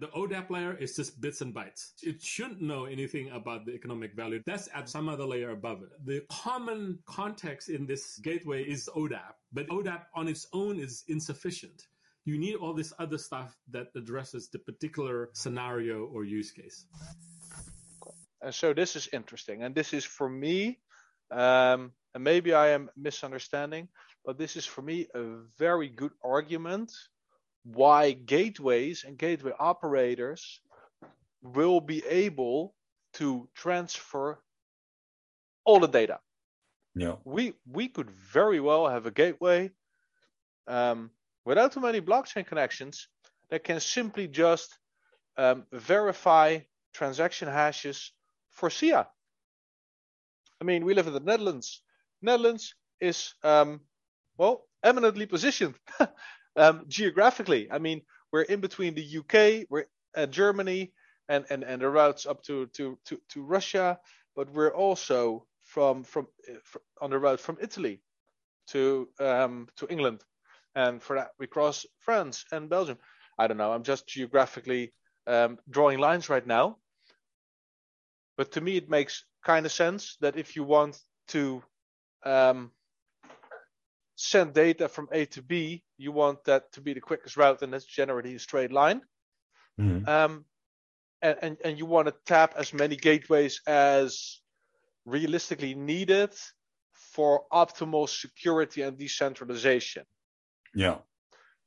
The ODAP layer is just bits and bytes. It shouldn't know anything about the economic value. That's at some other layer above it. The common context in this gateway is ODAP, but ODAP on its own is insufficient. You need all this other stuff that addresses the particular scenario or use case. And so this is interesting. And this is for me, um, and maybe I am misunderstanding, but this is for me a very good argument why gateways and gateway operators will be able to transfer all the data. Yeah. We we could very well have a gateway um, without too many blockchain connections that can simply just um, verify transaction hashes for SIA. I mean, we live in the Netherlands. Netherlands is um, well eminently positioned *laughs* um, geographically. I mean, we're in between the UK, we're at Germany, and, and, and the routes up to, to, to, to Russia, but we're also from from on the route from Italy to um, to England, and for that we cross France and Belgium. I don't know. I'm just geographically um, drawing lines right now, but to me it makes kind of sense that if you want to um, send data from A to B, you want that to be the quickest route, and that's generally a straight line. Mm-hmm. Um, and, and, and you want to tap as many gateways as realistically needed for optimal security and decentralization. Yeah.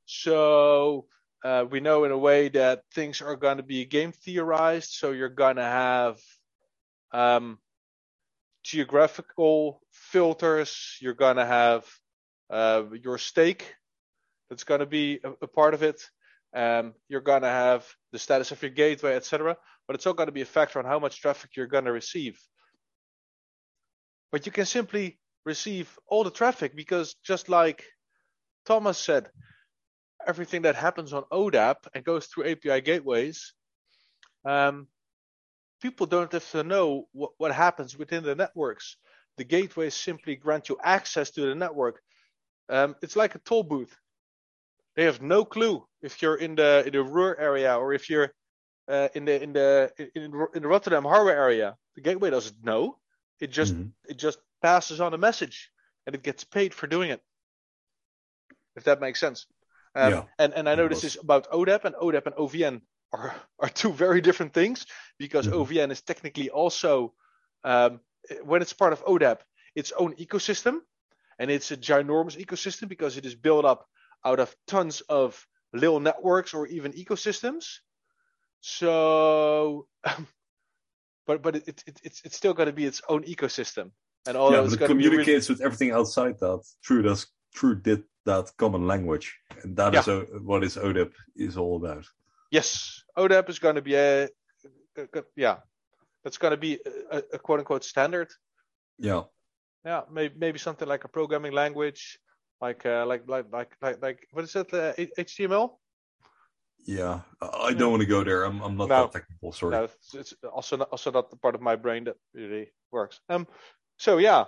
So uh, we know in a way that things are going to be game theorized. So you're going to have um, geographical filters. You're going to have uh, your stake that's going to be a, a, part of it. Um, you're going to have the status of your gateway, etc. But it's all going to be a factor on how much traffic you're going to receive. But you can simply receive all the traffic because just like Thomas said, everything that happens on ODAP and goes through API gateways, um, people don't have to know what, what happens within the networks. The gateways simply grant you access to the network um, it's like a toll booth. They have no clue if you're in the in the Ruhr area or if you're uh, in the in the in, in the Rotterdam harbor area. The gateway doesn't know. It just mm-hmm. it just passes on a message and it gets paid for doing it. If that makes sense. Um, yeah. And and I know this is about ODAP and ODAP and OVN are are two very different things because Mhm. OVN is technically also um, when it's part of ODAP, its own ecosystem, and it's a ginormous ecosystem because it is built up out of tons of little networks or even ecosystems. So, *laughs* but but it, it, it's it's still going to be its own ecosystem, and although yeah, it going really, communicates with everything outside that through that through that, that common language, and that is Yeah. o- what is ODAP is all about. yes, ODAP is going to be a, a- a- yeah, that's going to be a, a quote unquote standard. Yeah, Yeah, maybe maybe something like a programming language, like uh, like like like like like what is it? Uh, HTML? yeah. I don't want to go there. I'm I'm not No. that technical. Sorry. No, it's, it's also not, also not the part of my brain that really works. Um, so yeah,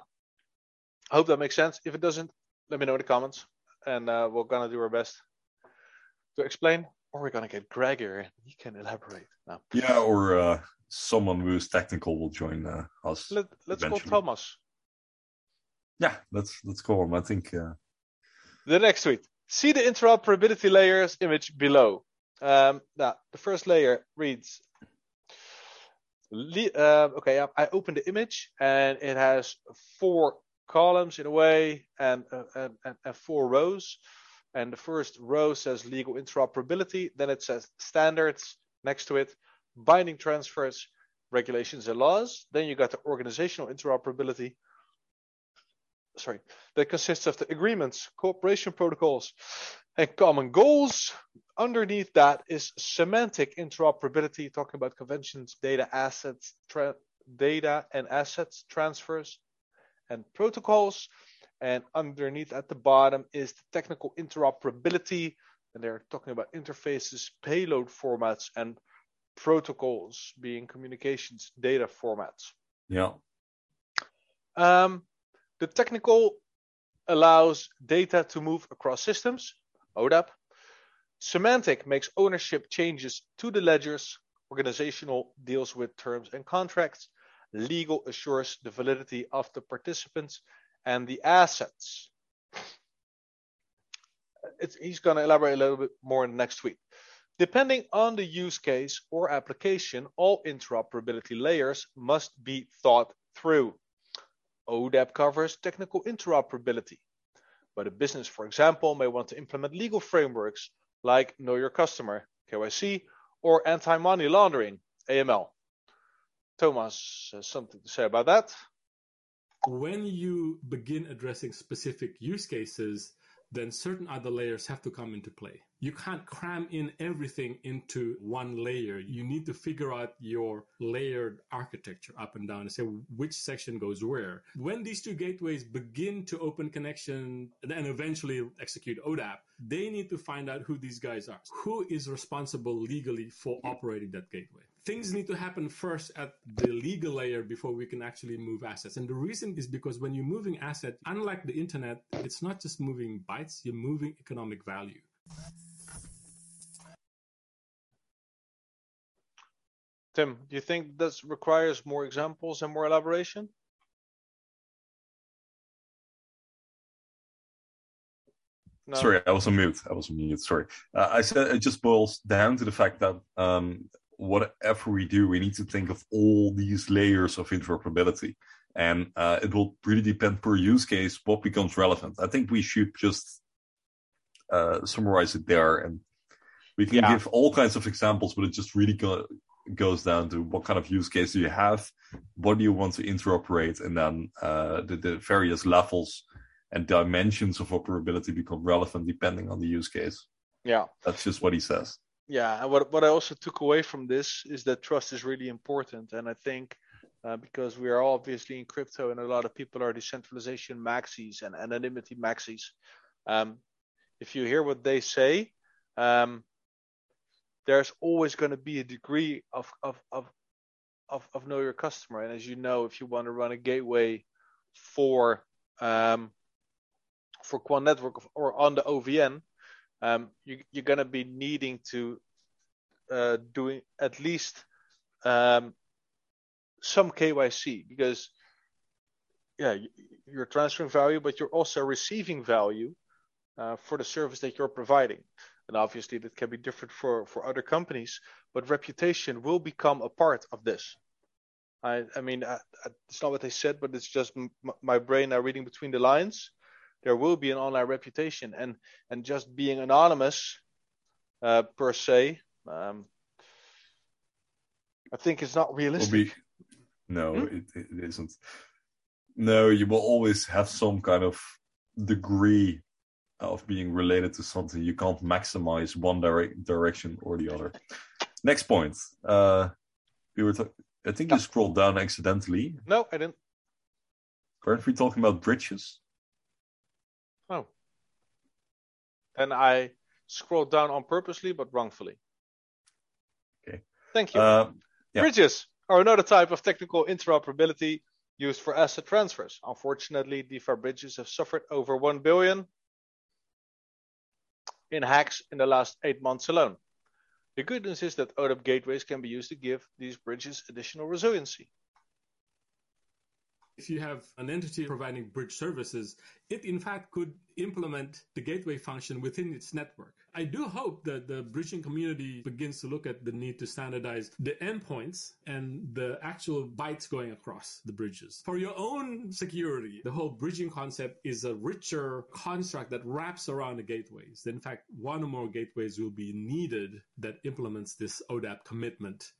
I hope that makes sense. If it doesn't, let me know in the comments, and uh, we're gonna do our best to explain, or we're gonna get Greg here and he can elaborate. No, Yeah, or uh, someone who's technical will join uh, us. Let, let's call Thomas. Yeah, let's call him. I think. Uh, The next tweet. See the interoperability layers image below. Um, now, the first layer reads. Uh, okay, I, opened the image and it has four columns in a way and, uh, and, and four rows. And the first row says legal interoperability. Then it says standards next to it, binding transfers, regulations and laws. Then you got the organizational interoperability. Sorry, that consists of the agreements, cooperation protocols, and common goals. Underneath that is semantic interoperability, talking about conventions, data assets, tra- data and assets transfers, and protocols. And underneath at the bottom is the technical interoperability, and they're talking about interfaces, payload formats, and protocols being communications data formats. yeah, Um, the technical allows data to move across systems, ODAP. Semantic makes ownership changes to the ledgers. Organizational deals with terms and contracts. Legal assures the validity of the participants and the assets. It's, he's going to elaborate a little bit more in the next tweet. Depending on the use case or application, all interoperability layers must be thought through. ODAP covers technical interoperability, but a business, for example, may want to implement legal frameworks like Know Your Customer, KYC, or anti-money laundering, AML. Thomas has something to say about that. when you begin addressing specific use cases, then certain other layers have to come into play. You can't cram in everything into one layer. You need to figure out your layered architecture up and down and say which section goes where. When these two gateways begin to open connection and eventually execute ODAP, they need to find out who these guys are. Who is responsible legally for operating that gateway? Things need to happen first at the legal layer before we can actually move assets. And the reason is because when you're moving asset, unlike the internet, it's not just moving bytes, you're moving economic value. Tim, do you think this requires more examples and more elaboration? No. Sorry, I was on mute. I was on mute. Sorry. Uh, I said it just boils down to the fact that um, whatever we do, we need to think of all these layers of interoperability. And uh, it will really depend per use case what becomes relevant. I think we should just uh, summarize it there. And we can Yeah. give all kinds of examples, but it just really go- goes down to what kind of use case do you have, what do you want to interoperate, and then uh, the, the various levels and dimensions of operability become relevant depending on the use case. Yeah. That's just what he says. Yeah, and what what I also took away from this is that trust is really important, and I think uh, because we are obviously in crypto, and a lot of people are decentralization maxis and anonymity maxis. Um, if you hear what they say, um, there's always going to be a degree of of of of of know your customer, and as you know, if you want to run a gateway for um, for Quant Network or on the OVN, um, you, you're going to be needing to uh, doing at least um, some KYC because yeah, you- you're transferring value, but you're also receiving value uh, for the service that you're providing. and obviously that can be different for for other companies. But reputation will become a part of this. I I mean I, I, it's not what they said, but it's just m- my brain now reading between the lines. There will be an online reputation, and and just being anonymous uh, per se. Um, I think it's not realistic. Be, no, hmm? it, it isn't. No, you will always have some kind of degree of being related to something. You can't maximize one direct direction or the other. Next point. Uh, we were. Ta- I think you scrolled down accidentally. No, I didn't. Weren't we talking about bridges? Oh. And I scrolled down on purposely, but wrongfully. Okay. Thank you. Uh, yeah. Bridges are another type of technical interoperability used for asset transfers. Unfortunately, DeFi bridges have suffered over 1 billion in hacks in the last eight months alone. The good news is that ODAP gateways can be used to give these bridges additional resiliency if you have an entity providing bridge services, it in fact could implement the gateway function within its network. I do hope that the bridging community begins to look at the need to standardize the endpoints and the actual bytes going across the bridges. For your own security, the whole bridging concept is a richer construct that wraps around the gateways. In fact, one or more gateways will be needed that implements this ODAP commitment.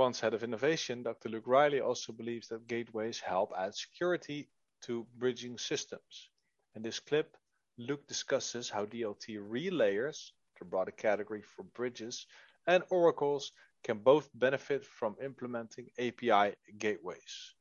Quant's head of innovation, Dr. Luke Riley, also believes that gateways help add security to bridging systems. In this clip, Luke discusses how DLT relayers, the broader category for bridges, and oracles can both benefit from implementing API gateways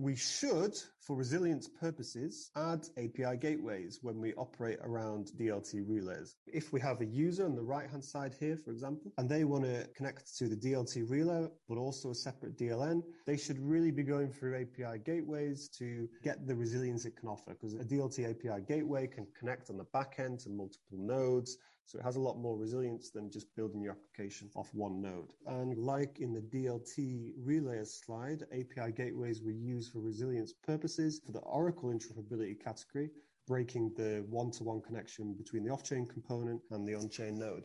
we should, for resilience purposes, add API gateways when we operate around DLT relays. If we have a user on the right-hand side here, for example, and they want to connect to the DLT relay, but also a separate DLN, they should really be going through API gateways to get the resilience it can offer because a DLT API gateway can connect on the back end to multiple nodes, so it has a lot more resilience than just building your application off one node. And like in the DLT relayer slide, API gateways were used for resilience purposes for the Oracle interoperability category, breaking the one-to-one connection between the off-chain component and the on-chain node.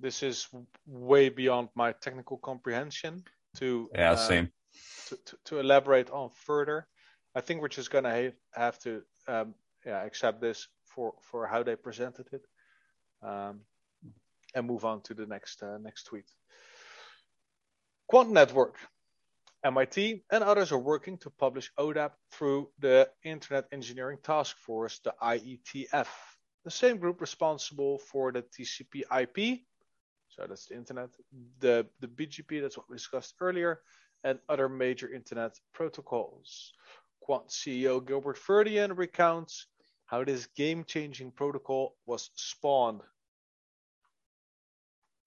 This is way beyond my technical comprehension to yeah, uh, same. To, to, to, elaborate on further. I think we're just gonna have, have to um, yeah, accept this for, for how they presented it, um, and move on to the next uh, next tweet. Quant Network, MIT and others are working to publish ODAP through the Internet Engineering Task Force, the IETF, the same group responsible for the TCP/IP. So that's the internet, the the BGP. That's what we discussed earlier, and other major internet protocols. Quant CEO Gilbert Verdian recounts how this game-changing protocol was spawned.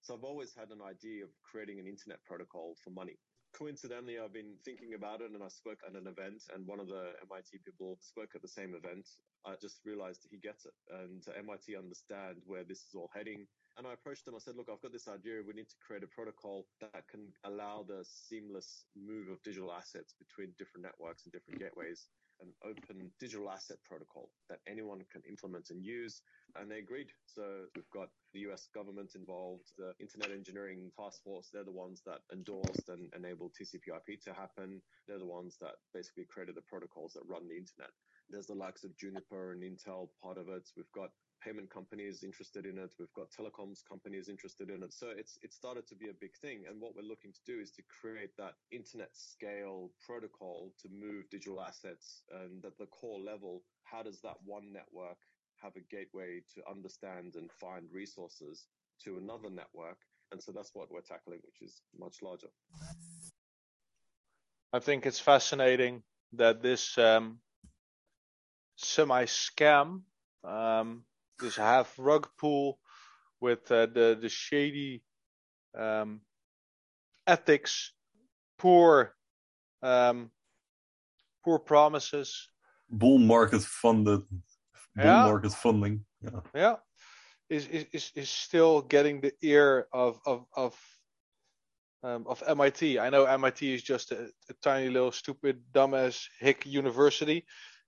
So I've always had an idea of creating an internet protocol for money. Coincidentally, I've been thinking about it and I spoke at an event and one of the MIT people spoke at the same event. I just realized he gets it and MIT understand where this is all heading. And I approached them. I said, look, I've got this idea. We need to create a protocol that can allow the seamless move of digital assets between different networks and different gateways an open digital asset protocol that anyone can implement and use. And they agreed. So we've got the US government involved, the Internet Engineering Task Force. They're the ones that endorsed and enabled TCP/IP to happen. They're the ones that basically created the protocols that run the internet. There's the likes of Juniper and Intel part of it. We've got payment companies interested in it. We've got telecoms companies interested in it. So it's it started to be a big thing. And what we're looking to do is to create that internet scale protocol to move digital assets. And at the core level, how does that one network have a gateway to understand and find resources to another network? And so that's what we're tackling, which is much larger. I think it's fascinating that this um, semi scam um, this half rug pull with uh, the the shady um, ethics, poor um, poor promises, bull market funded, bull yeah. market funding. Yeah, yeah, is is is still getting the ear of of of um, of MIT. I know MIT is just a, a tiny little stupid dumbass hick university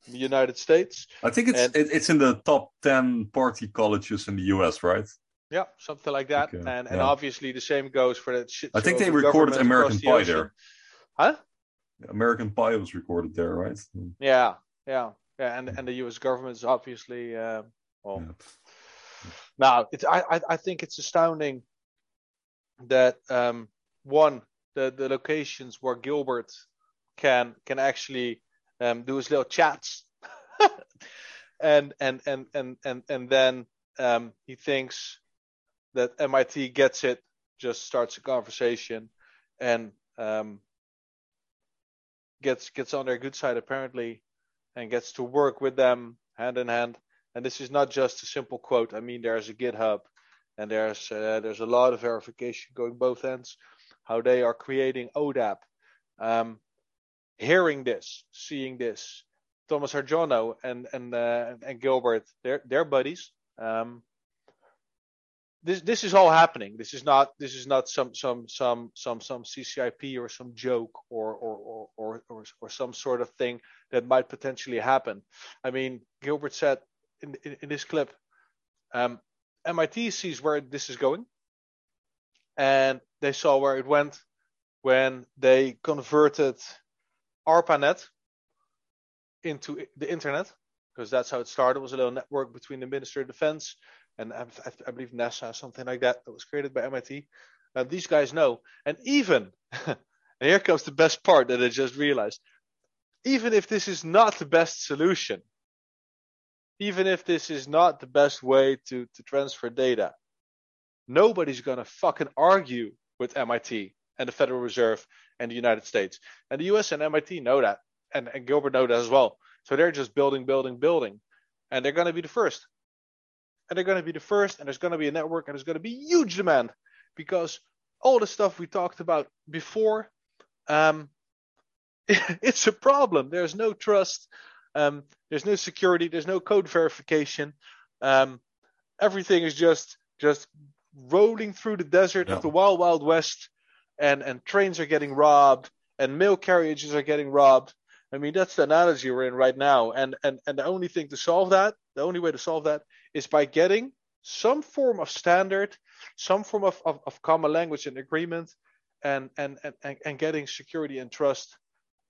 the United States. I think it's And- it's in the top ten party colleges in the U.S. Right? Yeah, something like that. Okay, And and yeah. obviously the same goes for that shit. I think they recorded American the Pie ocean. there. Huh? American Pie was recorded there, right? Yeah, yeah, yeah. And and the U.S. government is obviously uh, well. Yeah. Now, it's I, I I think it's astounding that um one the the locations where Gilbert can can actually um do his little chats, *laughs* and and and and and and then um he thinks that MIT gets it, just starts a conversation, and um gets gets on their good side apparently, and gets to work with them hand in hand. And this is not just a simple quote. I mean, there's a GitHub, and there's uh, there's a lot of verification going both ends. How they are creating ODAP. Um, hearing this, seeing this, Thomas Hardjono and and uh, and Gilbert, they're they're buddies. Um, this this is all happening. This is not this is not some some some some some CCIP or some joke or or or or or, or some sort of thing that might potentially happen. I mean, Gilbert said in in, in this clip, um, MIT sees where this is going, and they saw where it went when they converted ARPANET into the internet, because that's how it started. It was a little network between the Ministry of Defense and I, I, believe NASA, something like that, that was created by MIT. Uh, these guys know, and even, *laughs* and here comes the best part that I just realized. Even if this is not the best solution, even if this is not the best way to, to transfer data, nobody's gonna fucking argue with MIT and the Federal Reserve and the United States. And the US and MIT know that. And, and Gilbert know that as well. So they're just building, building, building. And they're gonna be the first. And they're gonna be the first, and there's gonna be a network, and there's gonna be huge demand because all the stuff we talked about before, um, *laughs* it's a problem. There's no trust. Um, there's no security. There's no code verification. Um, everything is just just rolling through the desert Yeah. of the wild wild west, and and trains are getting robbed, and mail carriages are getting robbed. I mean that's the analogy we're in right now. And and and the only thing to solve that, the only way to solve that, is by getting some form of standard, some form of, of, of common language and agreement, and and, and, and getting security and trust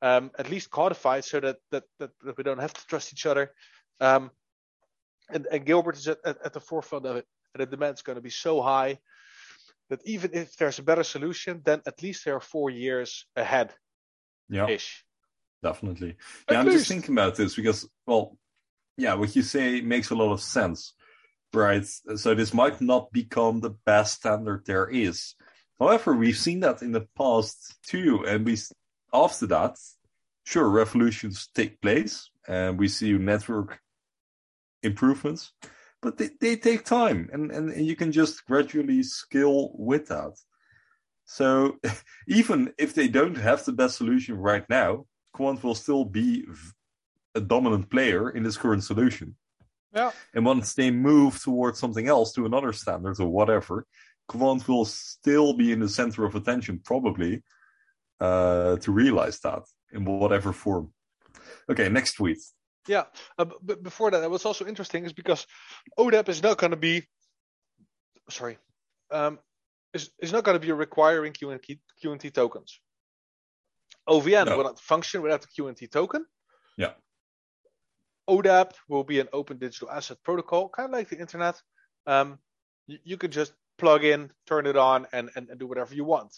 um, at least codified so that, that, that, that we don't have to trust each other. Um, and, and Gilbert is at, at, at the forefront of it. And the demand is going to be so high that even if there's a better solution, then at least there are four years ahead Yeah. ish. Definitely. At Yeah, I'm just thinking about this because, well, yeah, what you say makes a lot of sense, right? So this might not become the best standard there is. However, we've seen that in the past too, and we after that, sure, revolutions take place, and we see network improvements, but they, they take time, and, and and you can just gradually scale with that. So *laughs* even if they don't have the best solution right now, Quant will still be a dominant player in this current solution. Yeah. And once they move towards something else, to another standard or whatever, Quant will still be in the center of attention, probably, uh, to realize that in whatever form. Okay, next tweet. Yeah, uh, but before that, what's also interesting is because ODAP is not going to be, sorry, um, is, is not going to be requiring QNT, QNT tokens. OVN No. will not function without the QNT token. Yeah. ODAP will be an open digital asset protocol, kind of like the internet. Um, you, you can just plug in, turn it on, and, and, and do whatever you want.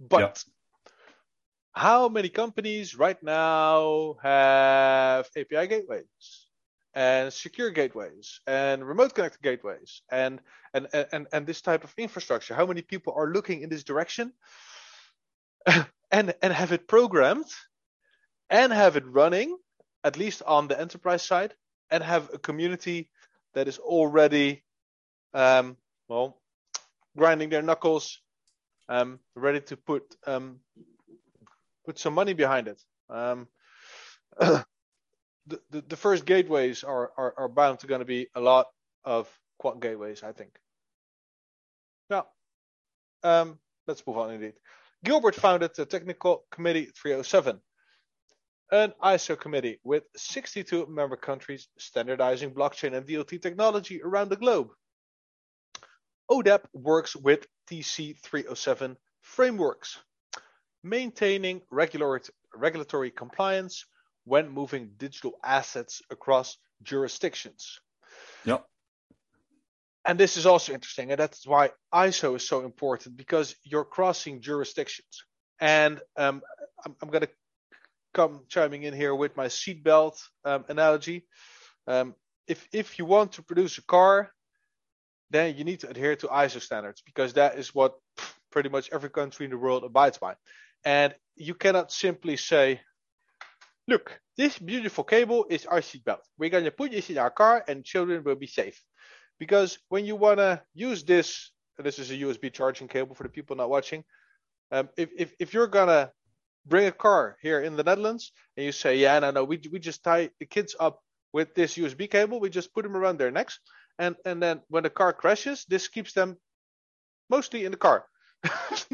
But how many companies right now have API gateways and secure gateways and remote connected gateways and and and and this type of infrastructure? How many people are looking in this direction *laughs* and and have it programmed and have it running at least on the enterprise side and have a community that is already um, well grinding their knuckles um, ready to put um, put some money behind it. Um, *clears throat* the, the the first gateways are are, are bound to going to be a lot of Quant gateways, I think. Yeah. Um, let's move on indeed. Gilbert founded the Technical Committee 307, an ISO committee with 62 member countries standardizing blockchain and DLT technology around the globe. ODAP works with TC307 frameworks, maintaining regular, regulatory compliance when moving digital assets across jurisdictions. Yep. And this is also interesting, and that's why ISO is so important because you're crossing jurisdictions. And um, I'm, I'm going to come chiming in here with my seatbelt um, analogy. Um, if if you want to produce a car, then you need to adhere to ISO standards because that is what pretty much every country in the world abides by. And you cannot simply say, look, this beautiful cable is our seatbelt. We're going to put this in our car and children will be safe. Because when you want to use this, this is a USB charging cable for the people not watching. Um, if, if, if you're going to bring a car here in the Netherlands and you say, yeah, no, no, we, we just tie the kids up with this USB cable, we just put them around their necks. And, and then when the car crashes, this keeps them mostly in the car. *laughs*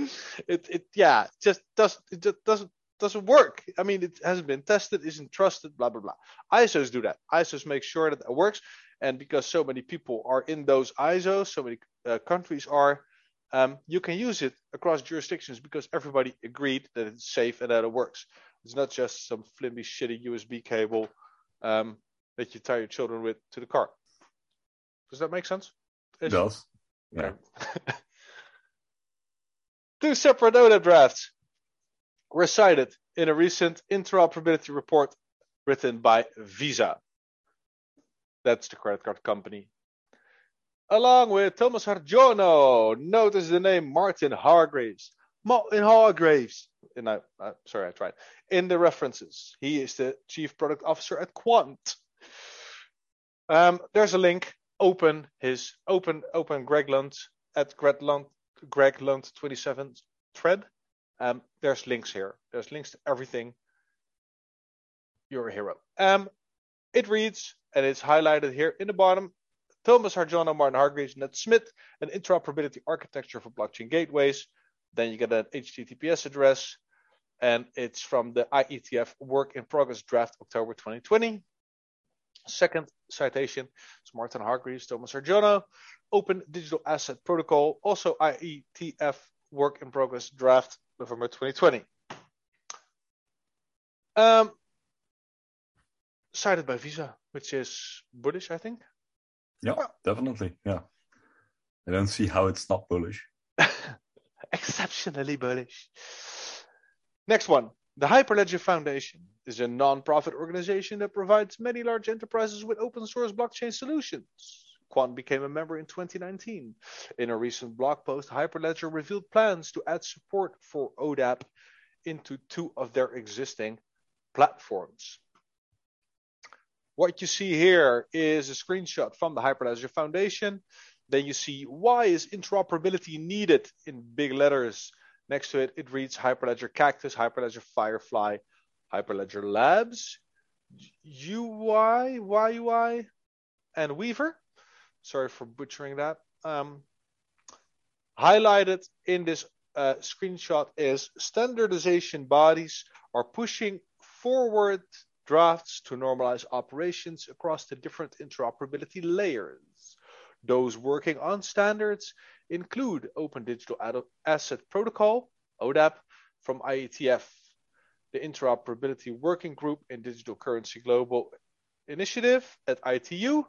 it, it, yeah, just does, it just doesn't, doesn't work. I mean, it hasn't been tested, isn't trusted, blah, blah, blah. ISOs do that. ISOs make sure that it works. And because so many people are in those ISOs, so many uh, countries are, um, you can use it across jurisdictions because everybody agreed that it's safe and that it works. It's not just some flimsy, shitty USB cable um, that you tie your children with to the car. Does that make sense? It does. Yeah. *laughs* Two separate ODAP drafts were cited in a recent interoperability report written by Visa. That's the credit card company. Along with Thomas Hardjono, notice the name Martin Hargreaves. Martin uh, sorry, I tried. In the references, he is the chief product officer at Quant. Um, there's a link. Open his open open Greg Lunt at Greg Lunt Greg Lunt 27 thread. Um, there's links here. There's links to everything. You're a hero. Um, it reads, and it's highlighted here in the bottom. Thomas Hardjono, Martin Hargreaves, Ned Smith, an interoperability architecture for blockchain gateways. Then you get an HTTPS address, and it's from the IETF work in progress draft October 2020. Second citation is Martin Hargreaves, Thomas Hardjono, Open Digital Asset Protocol, also IETF work in progress draft November 2020. Um, cited by Visa, which is bullish, I think. Yeah, well, definitely. Yeah. I don't see how it's not bullish. *laughs* Exceptionally bullish. Next one. The Hyperledger Foundation is a non-profit organization that provides many large enterprises with open source blockchain solutions. Quant became a member in 2019. In a recent blog post, Hyperledger revealed plans to add support for ODAP into two of their existing platforms. What you see here is a screenshot from the Hyperledger Foundation. Then you see why is interoperability needed in big letters. Next to it, it reads Hyperledger Cactus, Hyperledger Firefly, Hyperledger Labs, UI, YUI, and Weaver. Sorry for butchering that. Um, highlighted in this uh, screenshot is standardization bodies are pushing forward drafts to normalize operations across the different interoperability layers. Those working on standards include Open Digital Asset Protocol, ODAP, from IETF, the Interoperability Working Group in Digital Currency Global Initiative at ITU,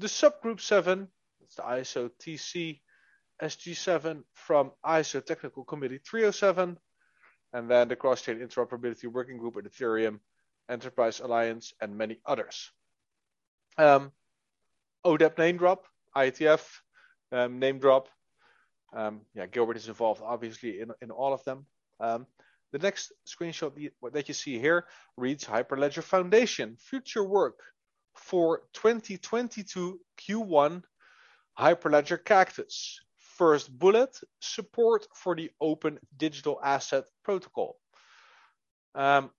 the Subgroup 7, that's the ISO TC SG7 from ISO Technical Committee 307, and then the Cross-Chain Interoperability Working Group at Ethereum Enterprise Alliance, and many others. Um, ODAP name drop, IETF um, name drop. Um, yeah, Gilbert is involved obviously in, in all of them. Um, the next screenshot that you see here reads Hyperledger Foundation future work for 2022 Q1 Hyperledger Cactus. First bullet support for the Open Digital Asset Protocol. Um,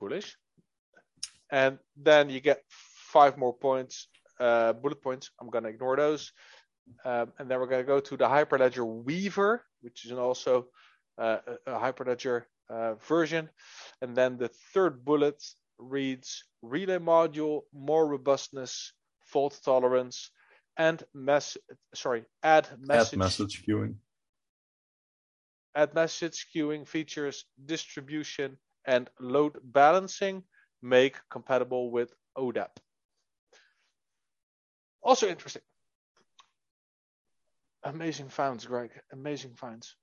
bullish. And then you get five more points, uh, bullet points. I'm going to ignore those. Um, and then we're going to go to the Hyperledger Weaver, which is also uh, a Hyperledger uh, version. And then the third bullet reads relay module, more robustness, fault tolerance, and mess sorry, add message, Add message queuing. add message queuing features, distribution, and load balancing make compatible with ODAP. Also interesting. Amazing finds, Greg. Amazing finds.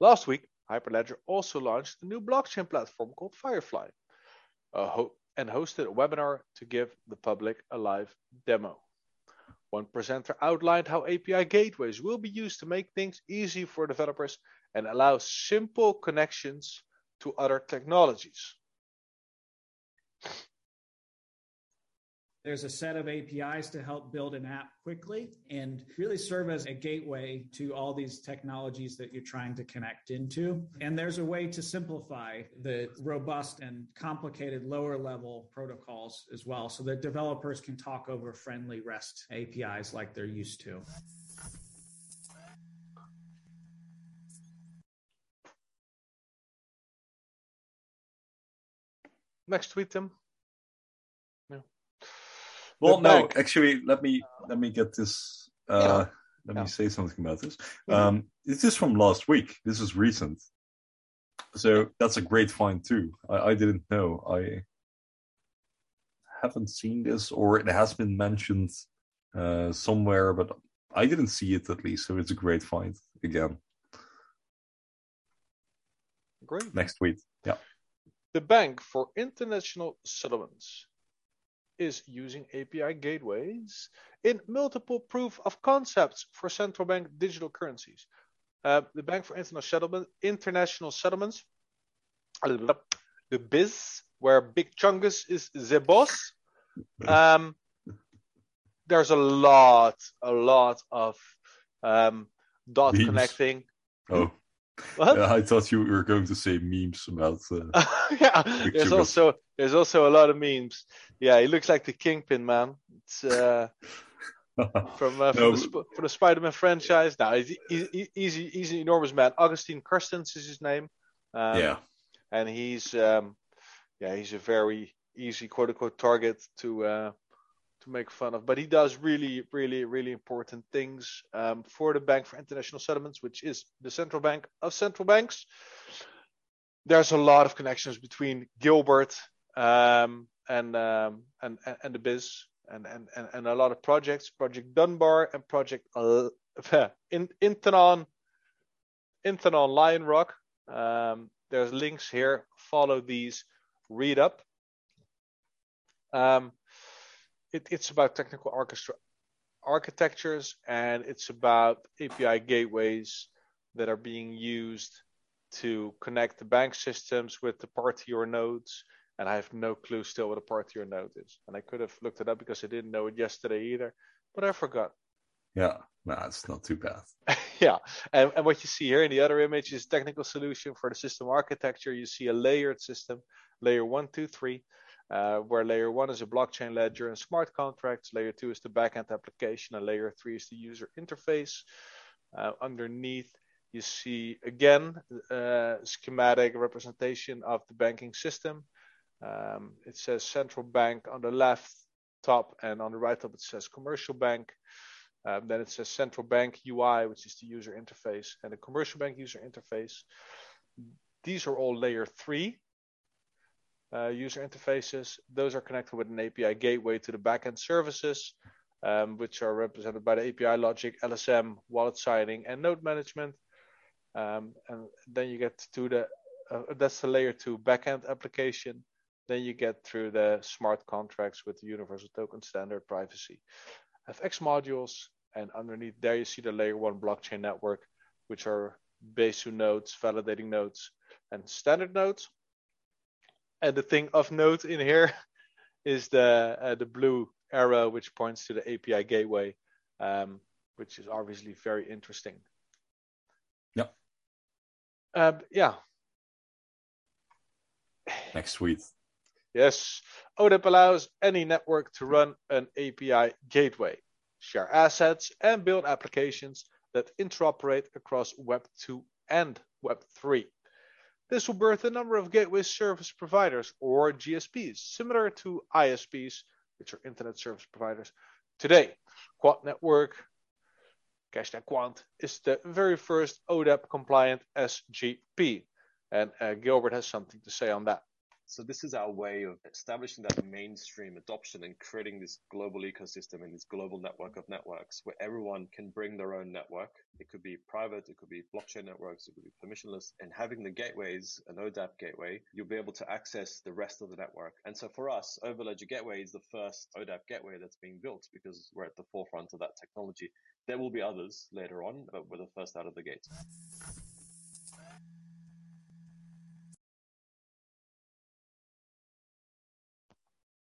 Last week, Hyperledger also launched a new blockchain platform called Firefly ho- and hosted a webinar to give the public a live demo. One presenter outlined how API gateways will be used to make things easy for developers and allow simple connections to other technologies. There's a set of APIs to help build an app quickly and really serve as a gateway to all these technologies that you're trying to connect into. And there's a way to simplify the robust and complicated lower level protocols as well so that developers can talk over friendly REST APIs like they're used to. Next tweet, Tim. Well, The no, bank. actually, let me let me get this. Uh, Let Yeah. me say something about this. Mhm. Um, this is from last week. This is recent, so that's a great find too. I, I didn't know. I haven't seen this, or it has been mentioned uh, somewhere, but I didn't see it at least. So it's a great find again. Great. Next week. Yeah. The Bank for International Settlements is using API gateways in multiple proof of concepts for central bank digital currencies. Uh, the Bank for International Settlement, International Settlements, the BIZ, where Big Chungus is the boss. Um, there's a lot, a lot of um, dot connecting. Oh, What? yeah, I thought you were going to say memes about. Uh, *laughs* yeah, there's also there's also a lot of memes. Yeah, he looks like the Kingpin man. It's uh, *laughs* from uh, from, No. the, Sp- from the Spider-Man franchise. Now he's, he's, he's, he's an enormous man. Augustine Carstens is his name. Um, yeah. and he's um, yeah he's a very easy quote unquote target to uh, to make fun of. But he does really really really important things um, for the Bank for International Settlements, which is the central bank of central banks. There's a lot of connections between Gilbert um, and, um, and and and the Biz. And, and, and, and a lot of projects, Project Dunbar and Project uh, *laughs* in, Inthanon, Inthanon Lion Rock. Um, there's links here. Follow these. Read up. Um, it, it's about technical orchestra architectures and it's about API gateways that are being used to connect the bank systems with the Partior nodes. And I have no clue still what a Partior node is. And I could have looked it up because I didn't know it yesterday either, but I forgot. Yeah. Nah, it's not too bad. *laughs* yeah, and, and what you see here in the other image is technical solution for the system architecture. You see a layered system, layer one, two, three, uh, where layer one is a blockchain ledger and smart contracts. Layer two is the backend application, and layer three is the user interface. Uh, underneath, you see again uh, schematic representation of the banking system. Um, it says central bank on the left top, and on the right top it says commercial bank. Um, then it says central bank UI, which is the user interface, and the commercial bank user interface. These are all layer three uh, user interfaces. Those are connected with an API gateway to the backend services, um, which are represented by the API logic, LSM, wallet signing, and node management. Um, and then you get to the uh, that's the layer two backend application. Then you get through the smart contracts with the universal token standard privacy. FX modules, and underneath there you see the layer one blockchain network, which are Besu nodes, validating nodes, and standard nodes. And the thing of note in here *laughs* is the uh, the blue arrow, which points to the API gateway, um, which is obviously very interesting. Yep. Uh, yeah. *sighs* Next tweet. Yes, ODAP allows any network to run an API gateway, share assets, and build applications that interoperate across Web 2 and Web3. This will birth a number of gateway service providers or GSPs, similar to ISPs, which are internet service providers. Today, Quant Network, Cashnet Quant, is the very first ODAP compliant SGP. And uh, Gilbert has something to say on that. So this is our way of establishing that mainstream adoption and creating this global ecosystem and this global network of networks where everyone can bring their own network. It could be private, it could be blockchain networks, it could be permissionless. And having the gateways, an ODAP gateway, you'll be able to access the rest of the network. And so for us, Overledger Gateway is the first ODAP gateway that's being built because we're at the forefront of that technology. There will be others later on, but we're the first out of the gate.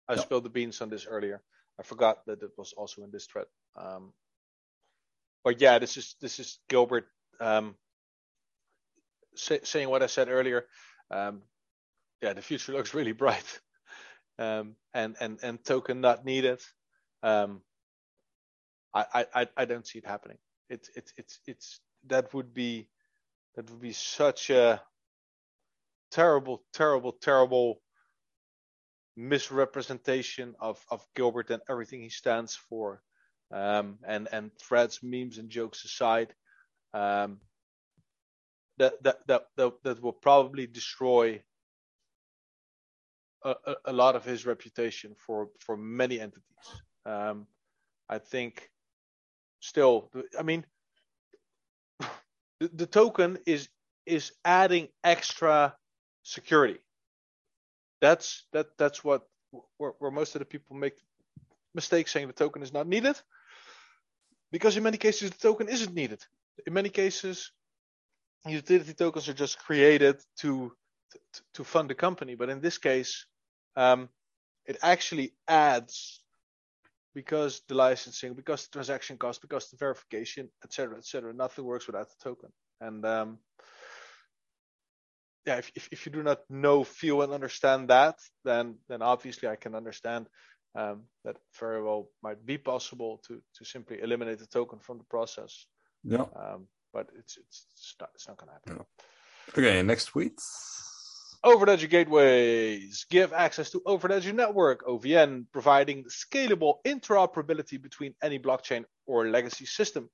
I yeah. spilled the beans on this earlier. I forgot that it was also in this thread. Um, but yeah, this is this is Gilbert um, say, saying what I said earlier. Um, yeah, the future *laughs* looks really bright, um, and and and token not needed. Um, I, I I don't see it happening. It's it's it's it's that would be that would be such a terrible, terrible, terrible misrepresentation of, of Gilbert and everything he stands for. Um, and and threads, memes, and jokes aside, um, that, that that that that will probably destroy a, a, a lot of his reputation for for many entities. Um, I think still, I mean, *sighs* the, the token is is adding extra security that's that that's what where, where most of the people make mistakes saying the token is not needed because in many cases the token isn't needed. In many cases utility tokens are just created to to, to fund the company. But in this case um, it actually adds because the licensing because the transaction cost because the verification etc etc nothing works without the token. And um, yeah, if, if, if you do not know, feel, and understand that, then then obviously I can understand um, that very well might be possible to to simply eliminate the token from the process. Yeah. Um, but it's it's it's not, it's not going to happen. Yeah. Okay, next tweet. Overledger gateways give access to Overledger network (OVN), providing scalable interoperability between any blockchain or legacy system.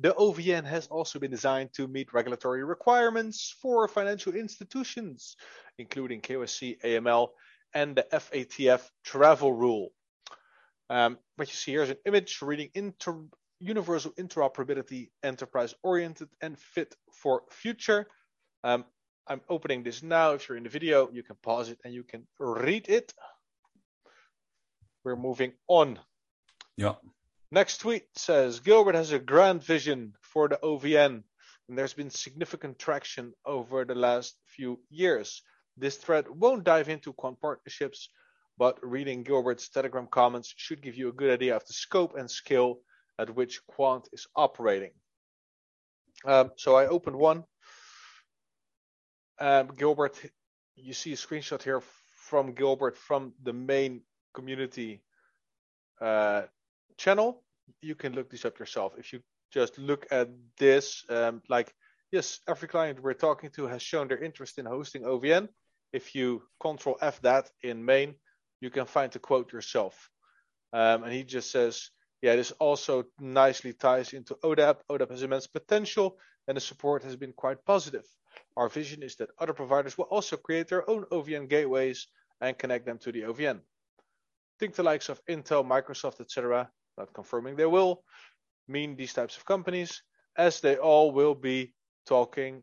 The OVN has also been designed to meet regulatory requirements for financial institutions, including KYC, AML, and the FATF travel rule. Um, what you see here is an image reading inter- universal interoperability, enterprise oriented, and fit for future. Um, I'm opening this now. If you're in the video, you can pause it and you can read it. We're moving on. Yeah. Next tweet says Gilbert has a grand vision for the OVN, and there's been significant traction over the last few years. This thread won't dive into quant partnerships, but reading Gilbert's Telegram comments should give you a good idea of the scope and scale at which quant is operating. Um, so I opened one. Um, Gilbert, you see a screenshot here from Gilbert from the main community uh, channel. You can look this up yourself. If you just look at this, um, like, yes, every client we're talking to has shown their interest in hosting OVN. If you control F that in main, you can find the quote yourself. Um, and he just says, yeah, this also nicely ties into ODAP. ODAP has immense potential and the support has been quite positive. Our vision is that other providers will also create their own OVN gateways and connect them to the OVN. Think the likes of Intel, Microsoft, etc not confirming they will, mean these types of companies, as they all will be talking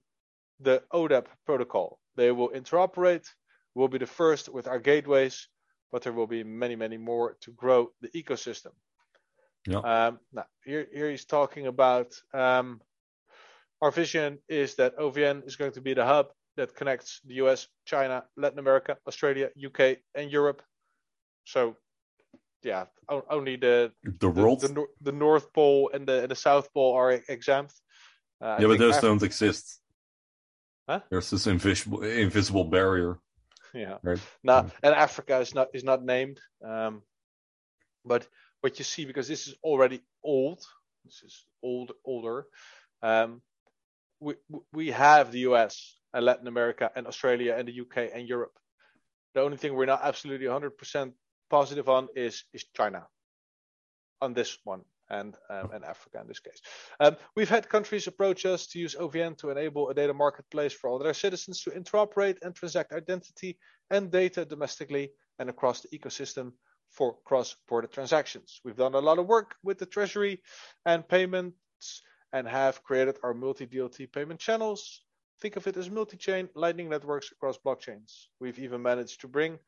the ODAP protocol. They will interoperate, will be the first with our gateways, but there will be many, many more to grow the ecosystem. Yeah. Um, now, here, here he's talking about um, our vision is that OVN is going to be the hub that connects the US, China, Latin America, Australia, UK, and Europe. So yeah, only the the world, the, the, the, North Pole and the and the South Pole are exempt. Uh, yeah, but those Africa... don't exist. Huh? There's this invisible invisible barrier. Yeah. Right. Now, and Africa is not is not named. Um, but what you see because this is already old. This is old older. Um, we we have the US and Latin America and Australia and the UK and Europe. The only thing we're not absolutely 100% positive on is is China. On this one and um, and Africa in this case. Um, we've had countries approach us to use OVN to enable a data marketplace for all their citizens to interoperate and transact identity and data domestically and across the ecosystem for cross-border transactions. We've done a lot of work with the Treasury and payments and have created our multi-DLT payment channels. Think of it as multi-chain lightning networks across blockchains. We've even managed to bring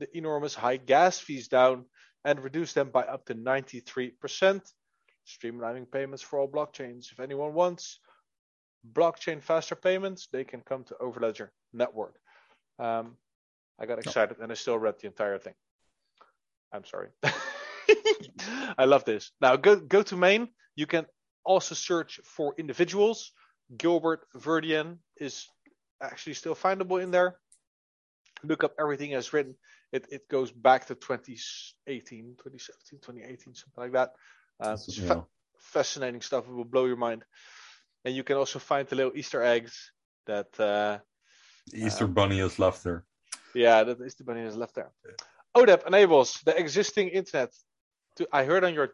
the enormous high gas fees down and reduce them by up to 93% streamlining payments for all blockchains. If anyone wants blockchain faster payments, they can come to Overledger Network. Um, I got excited and I still read the entire thing. I'm sorry. *laughs* I love this. Now go go to main. You can also search for individuals. Gilbert Verdian is actually still findable in there. Look up everything as written. It it goes back to 2018, 2017, 2018, something like that. Uh, it's Yeah. fa- fascinating stuff. It will blow your mind. And you can also find the little Easter eggs that, uh, The Easter Bunny is left there. yeah, that Easter bunny has left there. ODAP enables the existing internet to. I heard on your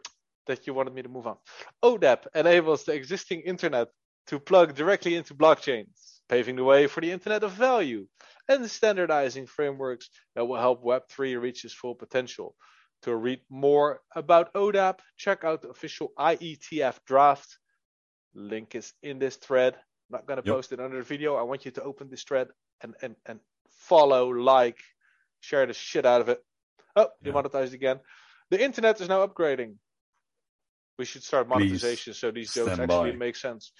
that you wanted me to move on. ODAP enables the existing internet to plug directly into blockchains, paving the way for the internet of value and standardizing frameworks that will help Web3 reach its full potential. To read more about ODAP, check out the official IETF draft. Link is in this thread. I'm not going to Yep. post it under the video. I want you to open this thread and, and, and follow, like, share the shit out of it. Oh, Yeah. demonetized again. The internet is now upgrading. We should start Please monetization so these jokes actually by. make sense.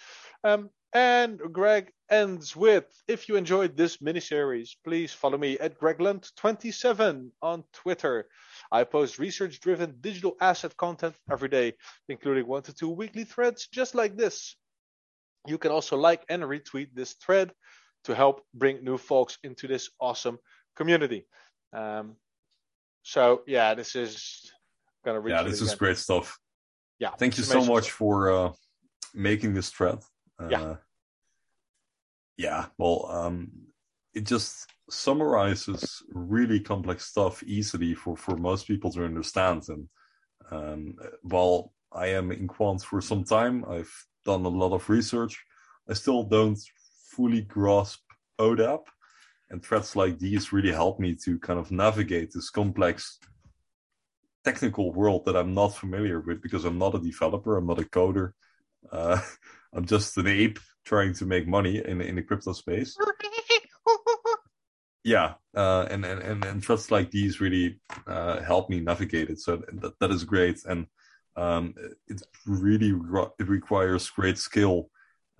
Um, and Greg ends with if you enjoyed this miniseries, please follow me at GregLunt27 on Twitter. I post research driven digital asset content every day, including one to two weekly threads just like this. You can also like and retweet this thread to help bring new folks into this awesome community. Um, so yeah, this is gonna reach Yeah, this is again. great stuff. Yeah, Thank you so much stuff. for uh, making this thread. Uh, Yeah. Yeah. Well, um, it just summarizes really complex stuff easily for, for most people to understand. And um, while I am in quant for some time, I've done a lot of research. I still don't fully grasp ODAP. And threads like these really help me to kind of navigate this complex technical world that I'm not familiar with because I'm not a developer, I'm not a coder. Uh, *laughs* I'm just an ape trying to make money in in the crypto space. *laughs* Yeah, uh, and, and and and threads like these really uh, help me navigate it. So that that is great, and um, it really re- it requires great skill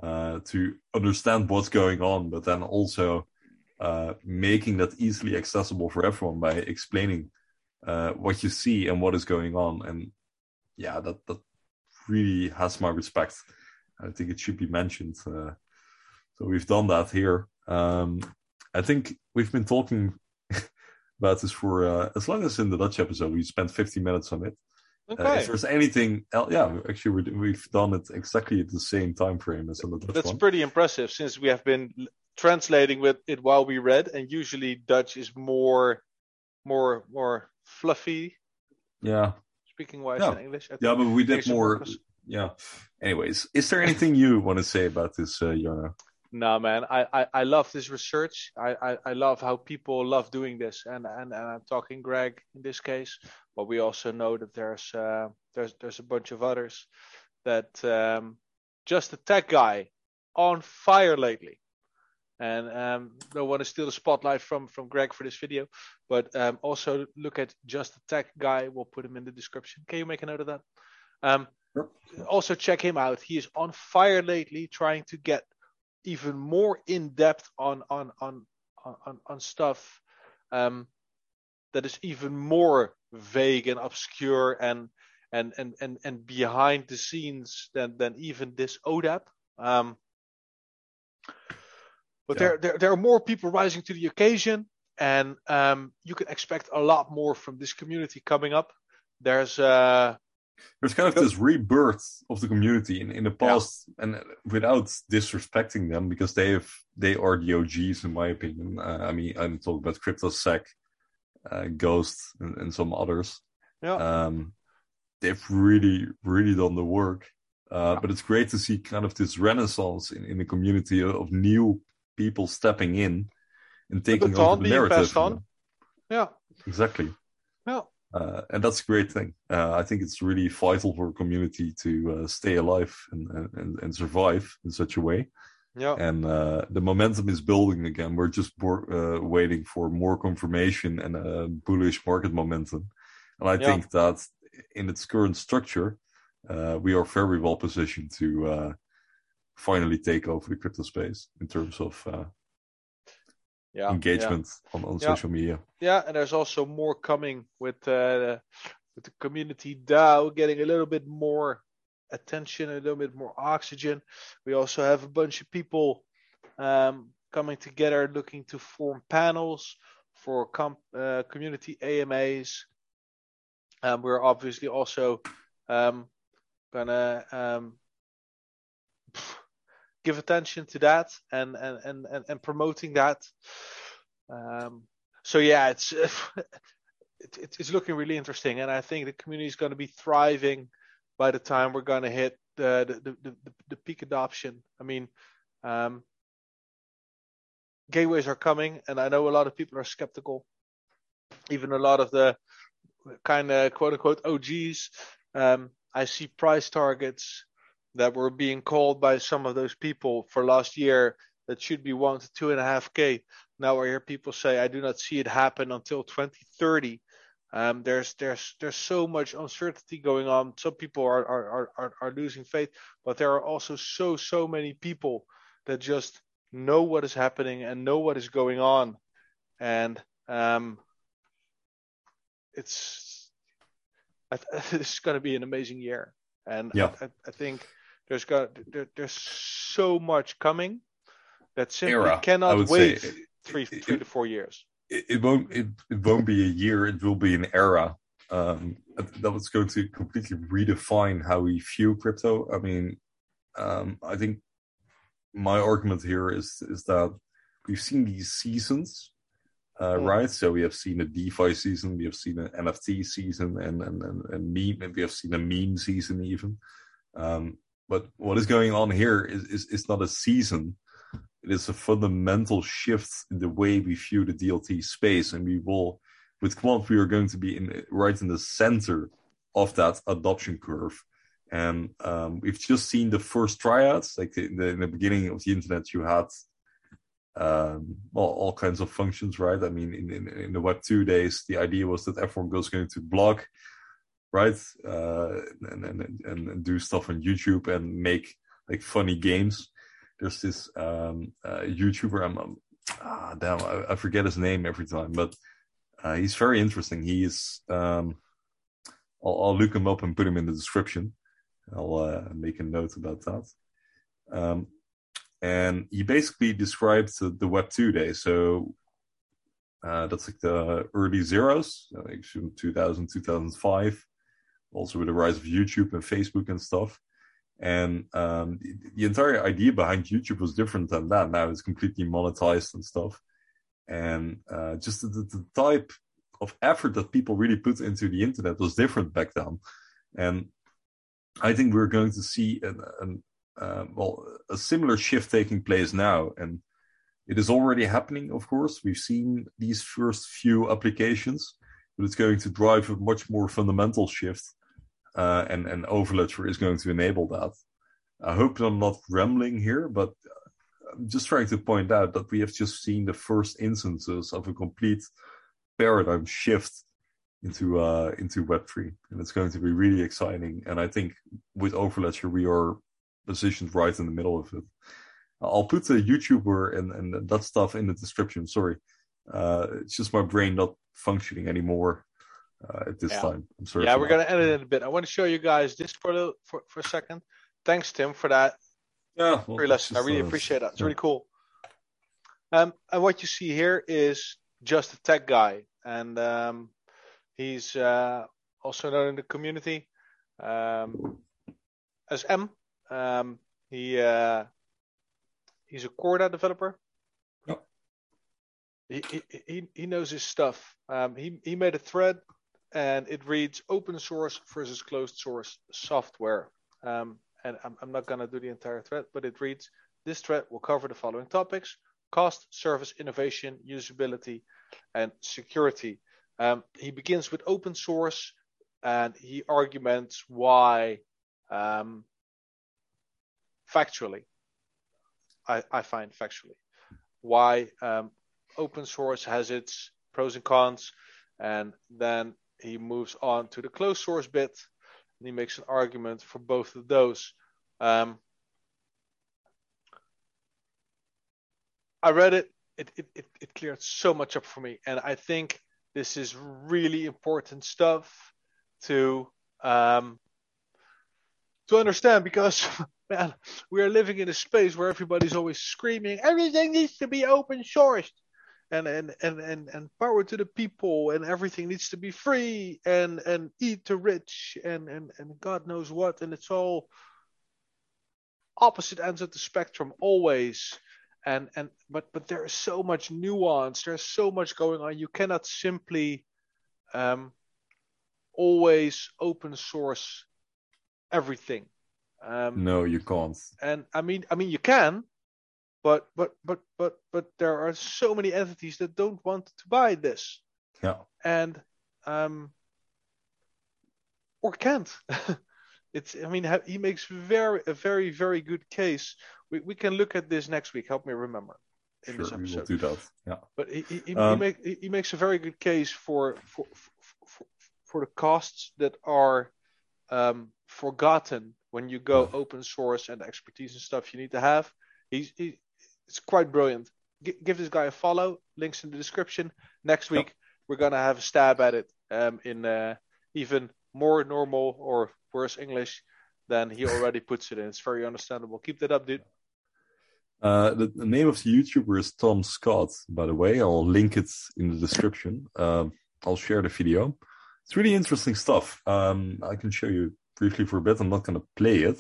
uh, to understand what's going on, but then also uh, making that easily accessible for everyone by explaining uh, what you see and what is going on. And yeah, that that really has my respect. I think it should be mentioned. Uh, so we've done that here. Um, I think we've been talking *laughs* about this for uh, as long as in the Dutch episode. We spent 50 minutes on it. Uh, if there's anything, else, yeah, actually we're, we've done it exactly at the same time frame as on the Dutch that's one. pretty impressive since we have been translating with it while we read, and usually Dutch is more, more, more fluffy yeah, speaking wise Yeah. than English. I yeah, but we did more. Yeah. Anyways, is there anything you want to say about this, uh, Jarno? No, man, I, I, I love this research. I, I, I love how people love doing this, and, and, and I'm talking Greg in this case, but we also know that there's uh, there's there's a bunch of others that um, just the tech guy on fire lately, and um, don't want to steal the spotlight from from Greg for this video, but um, also look at just the tech guy. We'll put him in the description. Can you make a note of that? Um, Also check him out. He is on fire lately, trying to get even more in depth on on on on, on stuff um, that is even more vague and obscure and and and and, and behind the scenes than than even this ODAP. Um, but Yeah. there, there there are more people rising to the occasion, and um, you can expect a lot more from this community coming up. There's uh, there's kind of this rebirth of the community in, in the past yeah. and without disrespecting them because they have they are the OGs in my opinion. Uh, I mean I'm talking about CryptoSec, uh, Ghost and, and, some others. Yeah. Um, they've really, really done the work. Uh, but it's great to see kind of this renaissance in, in the community of new people stepping in and taking over the narrative. On. Yeah. Exactly. Yeah. Uh, and that's a great thing. Uh, I think it's really vital for a community to uh, stay alive and, and, and survive in such a way. Yeah. And uh, the momentum is building again. We're just uh, waiting for more confirmation and a bullish market momentum. And I yeah. think that in its current structure, uh, we are very well positioned to finally take over the crypto space in terms of yeah, engagement yeah. on, on yeah. social media. Yeah, and there's also more coming with uh, with the community DAO getting a little bit more attention, a little bit more oxygen. We also have a bunch of people um, coming together looking to form panels for com- uh, community AMAs. Um, we're obviously also um, gonna um, give attention to that and and and and, promoting that. Um, so yeah, it's *laughs* it, it's looking really interesting, and I think the community is going to be thriving by the time we're going to hit the the, the, the, the peak adoption. I mean, um, gateways are coming, and I know a lot of people are skeptical. Even a lot of the kind of quote unquote OGs, um, I see price targets that were being called by some of those people for last year that should be one to two and a half k. Now I hear people say I do not see it happen until 2030. Um, there's there's there's so much uncertainty going on. Some people are, are are are losing faith, but there are also so so many people that just know what is happening and know what is going on, and um, it's it's going to be an amazing year. And yeah. I, I, think there's got there, there's so much coming that simply Era, cannot wait say, three it, three to four years. It, it won't it, it won't be a year. It will be an era. Um, that was going to completely redefine how we view crypto. I mean, um, I think my argument here is is that we've seen these seasons, uh, right? So we have seen a DeFi season, we have seen an NFT season, and and and, and meme, and we have seen a meme season even. Um, but what is going on here is, is, is not a season. It is a fundamental shift in the way we view the DLT space. And we will, with Quant, we are going to be in right in the center of that adoption curve. And um, we've just seen the first tryouts. Like in the, in the beginning of the internet, you had um, well, all kinds of functions, right? I mean, in, in, in the Web 2 days, the idea was that everyone was going to blog right? Uh, and, and, and do stuff on YouTube and make like funny games. There's this um, uh, YouTuber. I'm, I'm ah, damn, I, I, forget his name every time, but uh, he's very interesting. He's um, I'll, I'll, look him up and put him in the description. I'll uh, make a note about that. Um, and he basically describes the, the Web two day. So uh, that's like the early zeros, like 2000, 2005 also with the rise of YouTube and Facebook and stuff. And um, the, the, entire idea behind YouTube was different than that. Now it's completely monetized and stuff. And uh, just the, the, type of effort that people really put into the internet was different back then. And I think we're going to see an, an uh, well a similar shift taking place now. And it is already happening, of course. We've seen these first few applications, but it's going to drive a much more fundamental shift uh, and and Overledger is going to enable that. I hope I'm not rambling here, but I'm just trying to point out that we have just seen the first instances of a complete paradigm shift into uh, into Web3, and it's going to be really exciting. And I think with Overledger, we are positioned right in the middle of it. I'll put the YouTuber and, and that stuff in the description. Sorry, uh, it's just my brain not functioning anymore uh, at this yeah. time. I'm sorry. Yeah, we're going to edit it a bit. I want to show you guys this for the, for, for a second. Thanks, Tim, for that yeah, well, free lesson. I really uh, appreciate that. It's yeah. really cool. Um, and what you see here is just a tech guy, and um, he's uh, also known in the community. um, as M. Um, he uh, he's a Corda developer. He he he knows his stuff. Um, he he made a thread, and it reads open source versus closed source software. Um, and I'm I'm not gonna do the entire thread, but it reads this thread will cover the following topics: cost, service, innovation, usability, and security. Um, he begins with open source, and he arguments why um, factually, I, I find factually, why um, open source has its pros and cons, and then he moves on to the closed source bit, and he makes an argument for both of those. Um, I read it. It, it, it, it cleared so much up for me, and I think this is really important stuff to um, to understand because *laughs* man, we are living in a space where everybody's always screaming, everything needs to be open sourced. And, and, and, and, and power to the people and everything needs to be free and, and eat the rich and, and, and God knows what. And it's all opposite ends of the spectrum always. And, and, but, but there is so much nuance. There's so much going on. You cannot simply, um, always open source everything. Um, no, you can't. And I mean, I mean, you can, but but but but but there are so many entities that don't want to buy this. Yeah. And um, or can't. *laughs* it's. I mean, he makes very a very very good case. We we can look at this next week. Help me remember. In sure, this episode. we will do that. Yeah. But he he, he, Um, he, make, he makes a very good case for for for, for the costs that are um, forgotten when you go open source and expertise and stuff you need to have. He's he, it's quite brilliant. G- give this guy a follow. Links in the description. Next week we're gonna have a stab at it um, in uh, even more normal or worse English than he *laughs* already puts it in. It's very understandable. Keep that up, dude. Uh, the, the name of the YouTuber is Tom Scott, by the way. I'll link it in the description. Um, I'll share the video. It's really interesting stuff. Um, I can show you briefly for a bit. I'm not going to play it,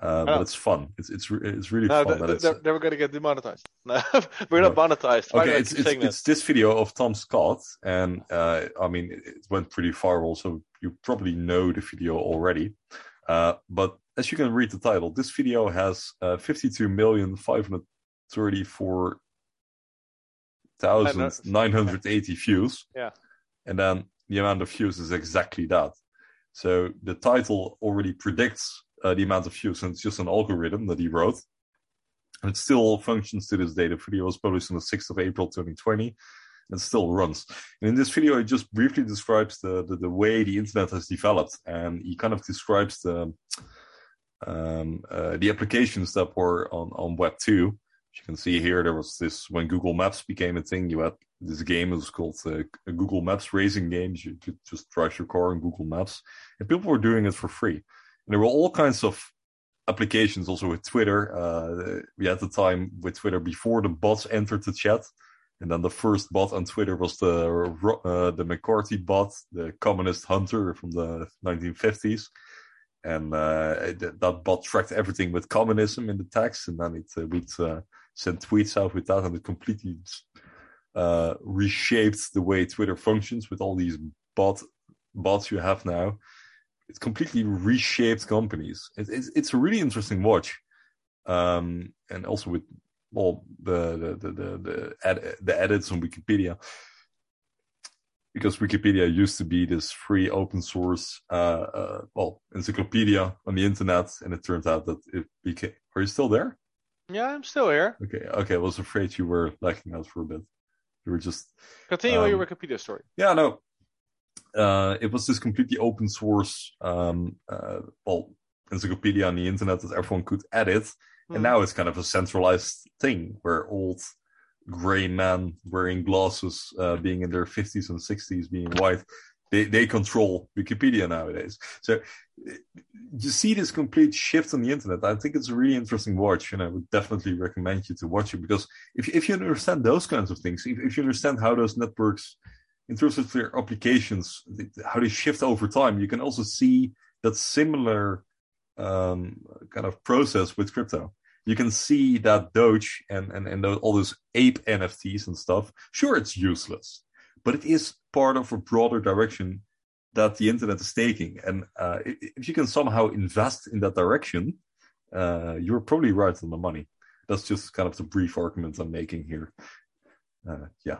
uh, but Oh. it's fun. It's it's it's really No, fun. th- and it's, they're, they're gonna get demonetized. *laughs* No, we're not monetized. Why okay, it's it's, it's this video of Tom Scott, and uh, I mean it it went pretty viral, so you probably know the video already. Uh, but as you can read the title, this video has uh, 52 million 534 thousand nine hundred eighty views. Yeah. and then the amount of views is exactly that. So the title already predicts uh, the amount of views, and it's just an algorithm that he wrote. And it still functions to this day. The video was published on the 6th of April 2020 and still runs. And in this video, he just briefly describes the, the, the way the internet has developed. And he kind of describes the, um, uh, the applications that were on, on Web 2. As you can see here, there was this, when Google Maps became a thing, you had this game, it was called uh, Google Maps racing games. You could just drive your car on Google Maps. And people were doing it for free. And there were all kinds of applications also with Twitter. Uh, we had the time with Twitter before the bots entered the chat. And then the first bot on Twitter was the uh, the McCarthy bot, the communist hunter from the 1950s. And uh, th- that bot tracked everything with communism in the text, and then it uh, would uh, send tweets out with that, and it completely uh, reshaped the way Twitter functions with all these bot bots you have now it's completely reshaped companies. It, it's it's a really interesting watch, um, and also with well the the the the the, ed- the edits on Wikipedia, because Wikipedia used to be this free open source uh, uh, well encyclopedia on the internet, and it turned out that it became. Are you still there? Yeah, I'm still here. Okay, okay. I was afraid you were lacking out for a bit. You were just Continue on your Um, Wikipedia story. yeah, no. Uh, it was this completely open source, um, uh, well, encyclopedia on the internet that everyone could edit. Hmm. And now it's kind of a centralized thing where old gray men wearing glasses, uh, being in their 50s and 60s, being white, they, they control Wikipedia nowadays. So uh, you see this complete shift on the internet. I think it's a really interesting watch, and I would definitely recommend you to watch it because if, if you understand those kinds of things, if, if you understand how those networks in terms of their applications, how they shift over time. You can also see that similar um, kind of process with crypto. You can see that Doge and, and, and all those ape NFTs and stuff, sure, it's useless, but it is part of a broader direction that the internet is taking. And uh, if you can somehow invest in that direction, uh, you're probably right on the money. That's just kind of the brief argument I'm making here. Uh, yeah.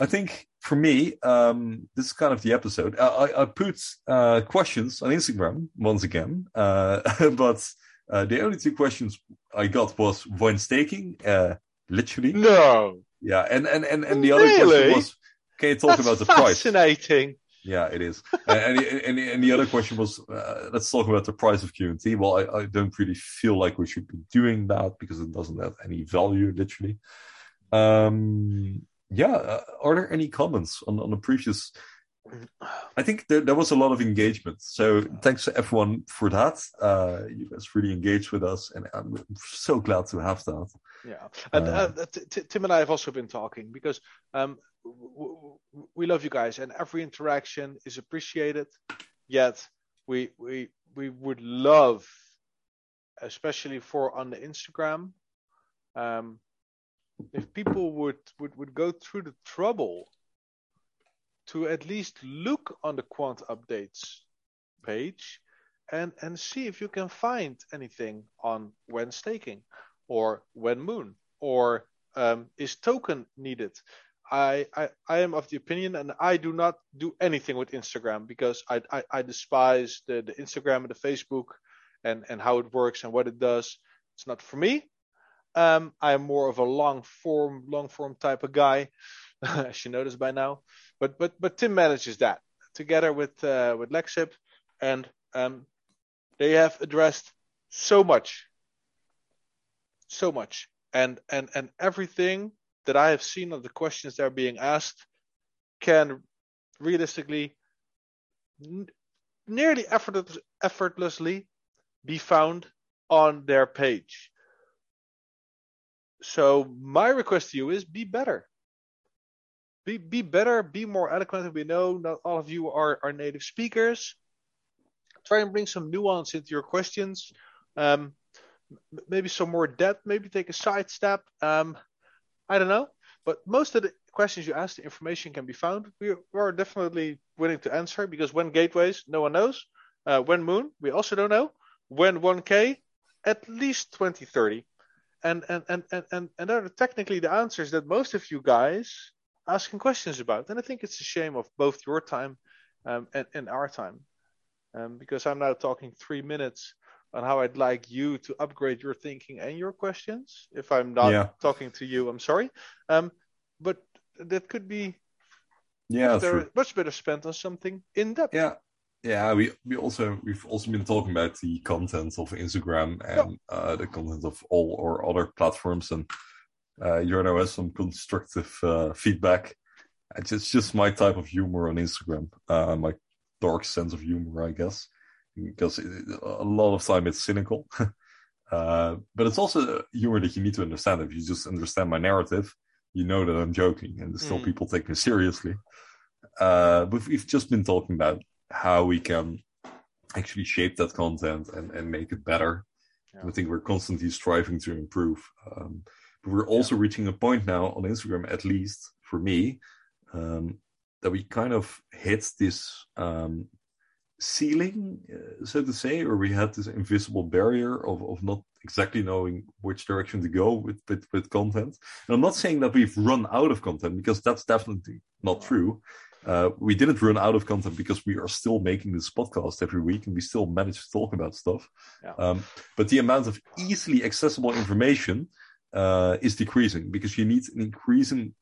I think for me, um, this is kind of the episode. I, I put uh, questions on Instagram once again, uh, *laughs* but uh, the only two questions I got was when staking, uh, literally. No. Yeah, and and and, and the other question was, can you talk That's about the price? fascinating. Yeah, it is. and, and, and, and the other question was, uh, let's talk about the price of QNT. Well, I, I don't really feel like we should be doing that because it doesn't have any value, literally. Um, yeah, uh, are there any comments on, on the previous? I think there, there was a lot of engagement. So thanks to everyone for that. Uh, you guys really engaged with us, and I'm so glad to have that. Yeah, and Uh, uh, Tim and I have also been talking because um, we love you guys, and every interaction is appreciated. Yet we we we would love, especially for on the Instagram, um, if people would, would would go through the trouble to at least look on the quant updates page and and see if you can find anything on when staking or when moon or um, is token needed. I, I i am of the opinion and i do not do anything with instagram because i i, I despise the, the instagram and the facebook and and how it works and what it does. It's not for me um, i'm more of a long form long form type of guy. *laughs* As you noticed by now. But but but tim manages that together with uh, with lexip and um, they have addressed so much. So much. And and and everything that i have seen of the questions that are being asked can realistically n- nearly effortless, effortlessly be found on their page so my request to you is be better be be better be more eloquent we know not all of you are are native speakers try and bring some nuance into your questions um, maybe some more depth, maybe take a side step. Um, I don't know. But most of the questions you ask, the information can be found. We are, definitely willing to answer because when gateways, no one knows. Uh, when moon, we also don't know. When 1K, at least 2030. And and, and, and, and, and are technically the answers that most of you guys asking questions about. And I think it's a shame of both your time um, and, and our time. Um, because I'm now talking three minutes on how I'd like you to upgrade your thinking and your questions. If I'm not Yeah. talking to you, I'm sorry. Um, but that could be Yeah, better, much better spent on something in depth. Yeah, yeah. We we also we've also been talking about the content of Instagram and uh, the content of all our other platforms, and uh, Jarno has some constructive uh, feedback. It's just, just my type of humor on Instagram, uh, my dark sense of humor, I guess, because it, a lot of time it's cynical. *laughs* uh, but it's also humor that you need to understand. If you just understand my narrative, you know that I'm joking, and still Mm. people take me seriously. Uh, but we've just been talking about how we can actually shape that content and, and make it better. Yeah. I think we're constantly striving to improve. Um, but we're also reaching a point now on Instagram, at least for me, um, that we kind of hit this um, ceiling, uh, so to say, or we had this invisible barrier of, of not exactly knowing which direction to go with, with, with content. And I'm not saying that we've run out of content because that's definitely not true. Uh, we didn't run out of content because we are still making this podcast every week and we still manage to talk about stuff. Yeah. Um, but the amount of easily accessible information uh, is decreasing because you need an increasingly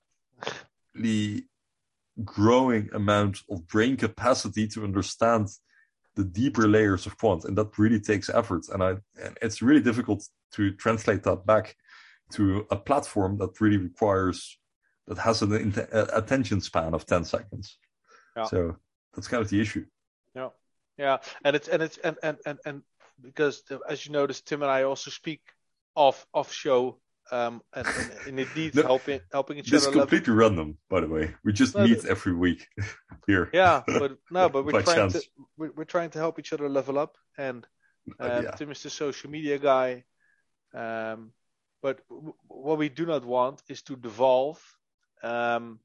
growing amount of brain capacity to understand the deeper layers of quant, and that really takes effort. And I, and it's really difficult to translate that back to a platform that really requires that has an int- attention span of ten seconds. Yeah. So that's kind of the issue. Yeah, yeah, and it's and it's and and and, and because as you noticed, Tim and I also speak off off show um, and, and, indeed *laughs* No, helping helping each This is other. level- completely random, by the way. We just No, meet every week *laughs* here. Yeah, but *laughs* no, but we're trying chance. to we're, we're trying to help each other level up, and Uh, um, yeah. Tim is the social media guy. Um, but w- what we do not want is to devolve um,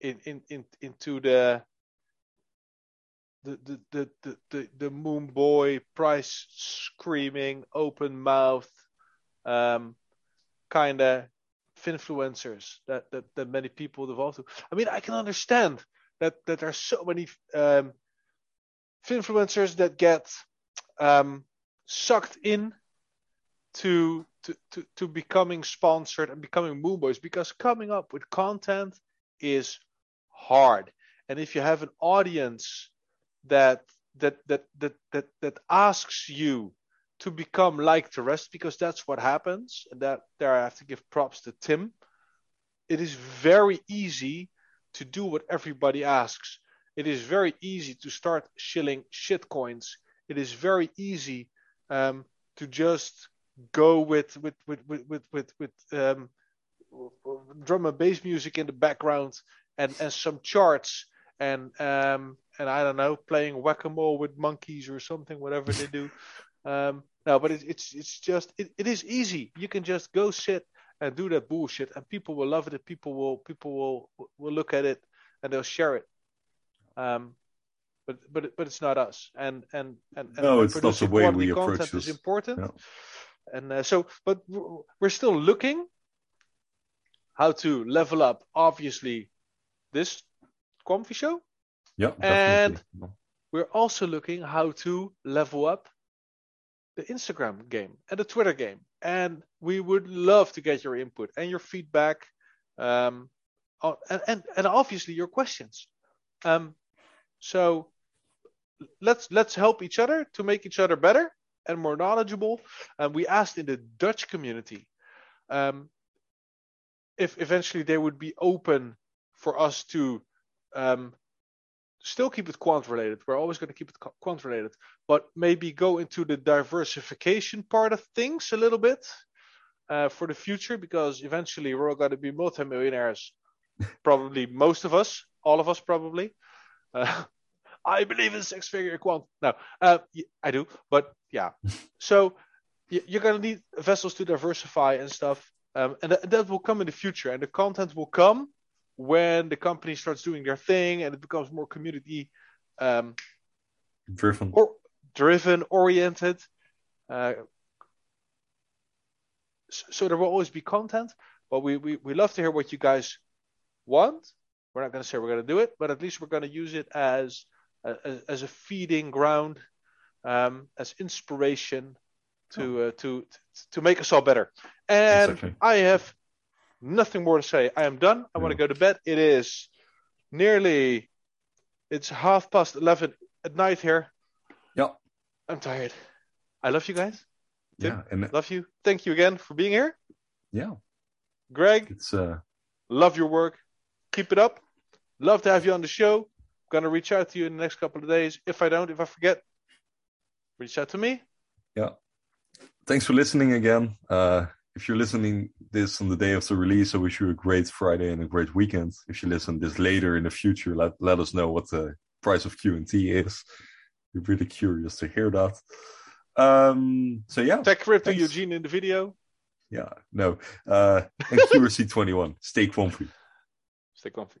in, in, in, into the the the the the, the, moon boy price screaming open mouth um, kind of influencers that, that that many people devolve to. I mean, I can understand that that there are so many um, influencers that get um, sucked in to, to to to becoming sponsored and becoming moon boys because coming up with content is hard. And if you have an audience that that that that that, that asks you to become like the rest because that's what happens and that there i have to give props to tim it is very easy to do what everybody asks. It is very easy to start shilling shit coins. It is very easy um, to just go with with with with with with, with um, drum and bass music in the background and and some charts and um and I don't know playing whack-a-mole with monkeys or something whatever they do. *laughs* Um no but it, it's it's just it, it is easy. You can just go sit and do that bullshit and people will love it and people will people will will look at it and they'll share it. Um but but but it's not us. And and and, and No, it's not the way we approach content is this. important. And uh, so but we're still looking how to level up obviously this Quamfy Show Yeah, And- definitely. we're also looking how to level up the Instagram game and the Twitter game. And we would love to get your input and your feedback, um, on, and, and and obviously your questions. Um, so let's let's help each other to make each other better and more knowledgeable. And we asked in the Dutch community um, if eventually they would be open for us to um, still keep it quant related. We're always going to keep it quant related, but maybe go into the diversification part of things a little bit uh, for the future because eventually we're all going to be multimillionaires. probably most of us, all of us probably. Uh, I believe in six figure quant. No, uh, I do, but yeah. *laughs* so you're going to need vessels to diversify and stuff. Um, and th- that will come in the future, and the content will come when the company starts doing their thing and it becomes more community um, driven. or driven, oriented. Uh, so there will always be content, but we, we, we love to hear what you guys want. We're not going to say we're going to do it, but at least we're going to use it as as, as a feeding ground, um, as inspiration to uh, to to make us all better. And Exactly. I have nothing more to say. I am done. I want to go to bed. It is nearly it's half past eleven at night here. Yeah, I'm tired. I love you guys. yeah, and Love you. Thank you again for being here. yeah, Greg, it's uh, love your work. Keep it up. Love to have you on the show. Gonna reach out to you in the next couple of days. If I don't, if I forget, reach out to me. yeah. Thanks for listening again. Uh, if you're listening this on the day of the release, I wish you a great Friday and a great weekend. If you listen this later in the future, let let us know what the price of QNT is. We're really curious to hear that. Um, so yeah, Tech Crypto Thanks. Eugene in the video. yeah, no, uh, and QRC twenty one. Stay comfy. Stay comfy.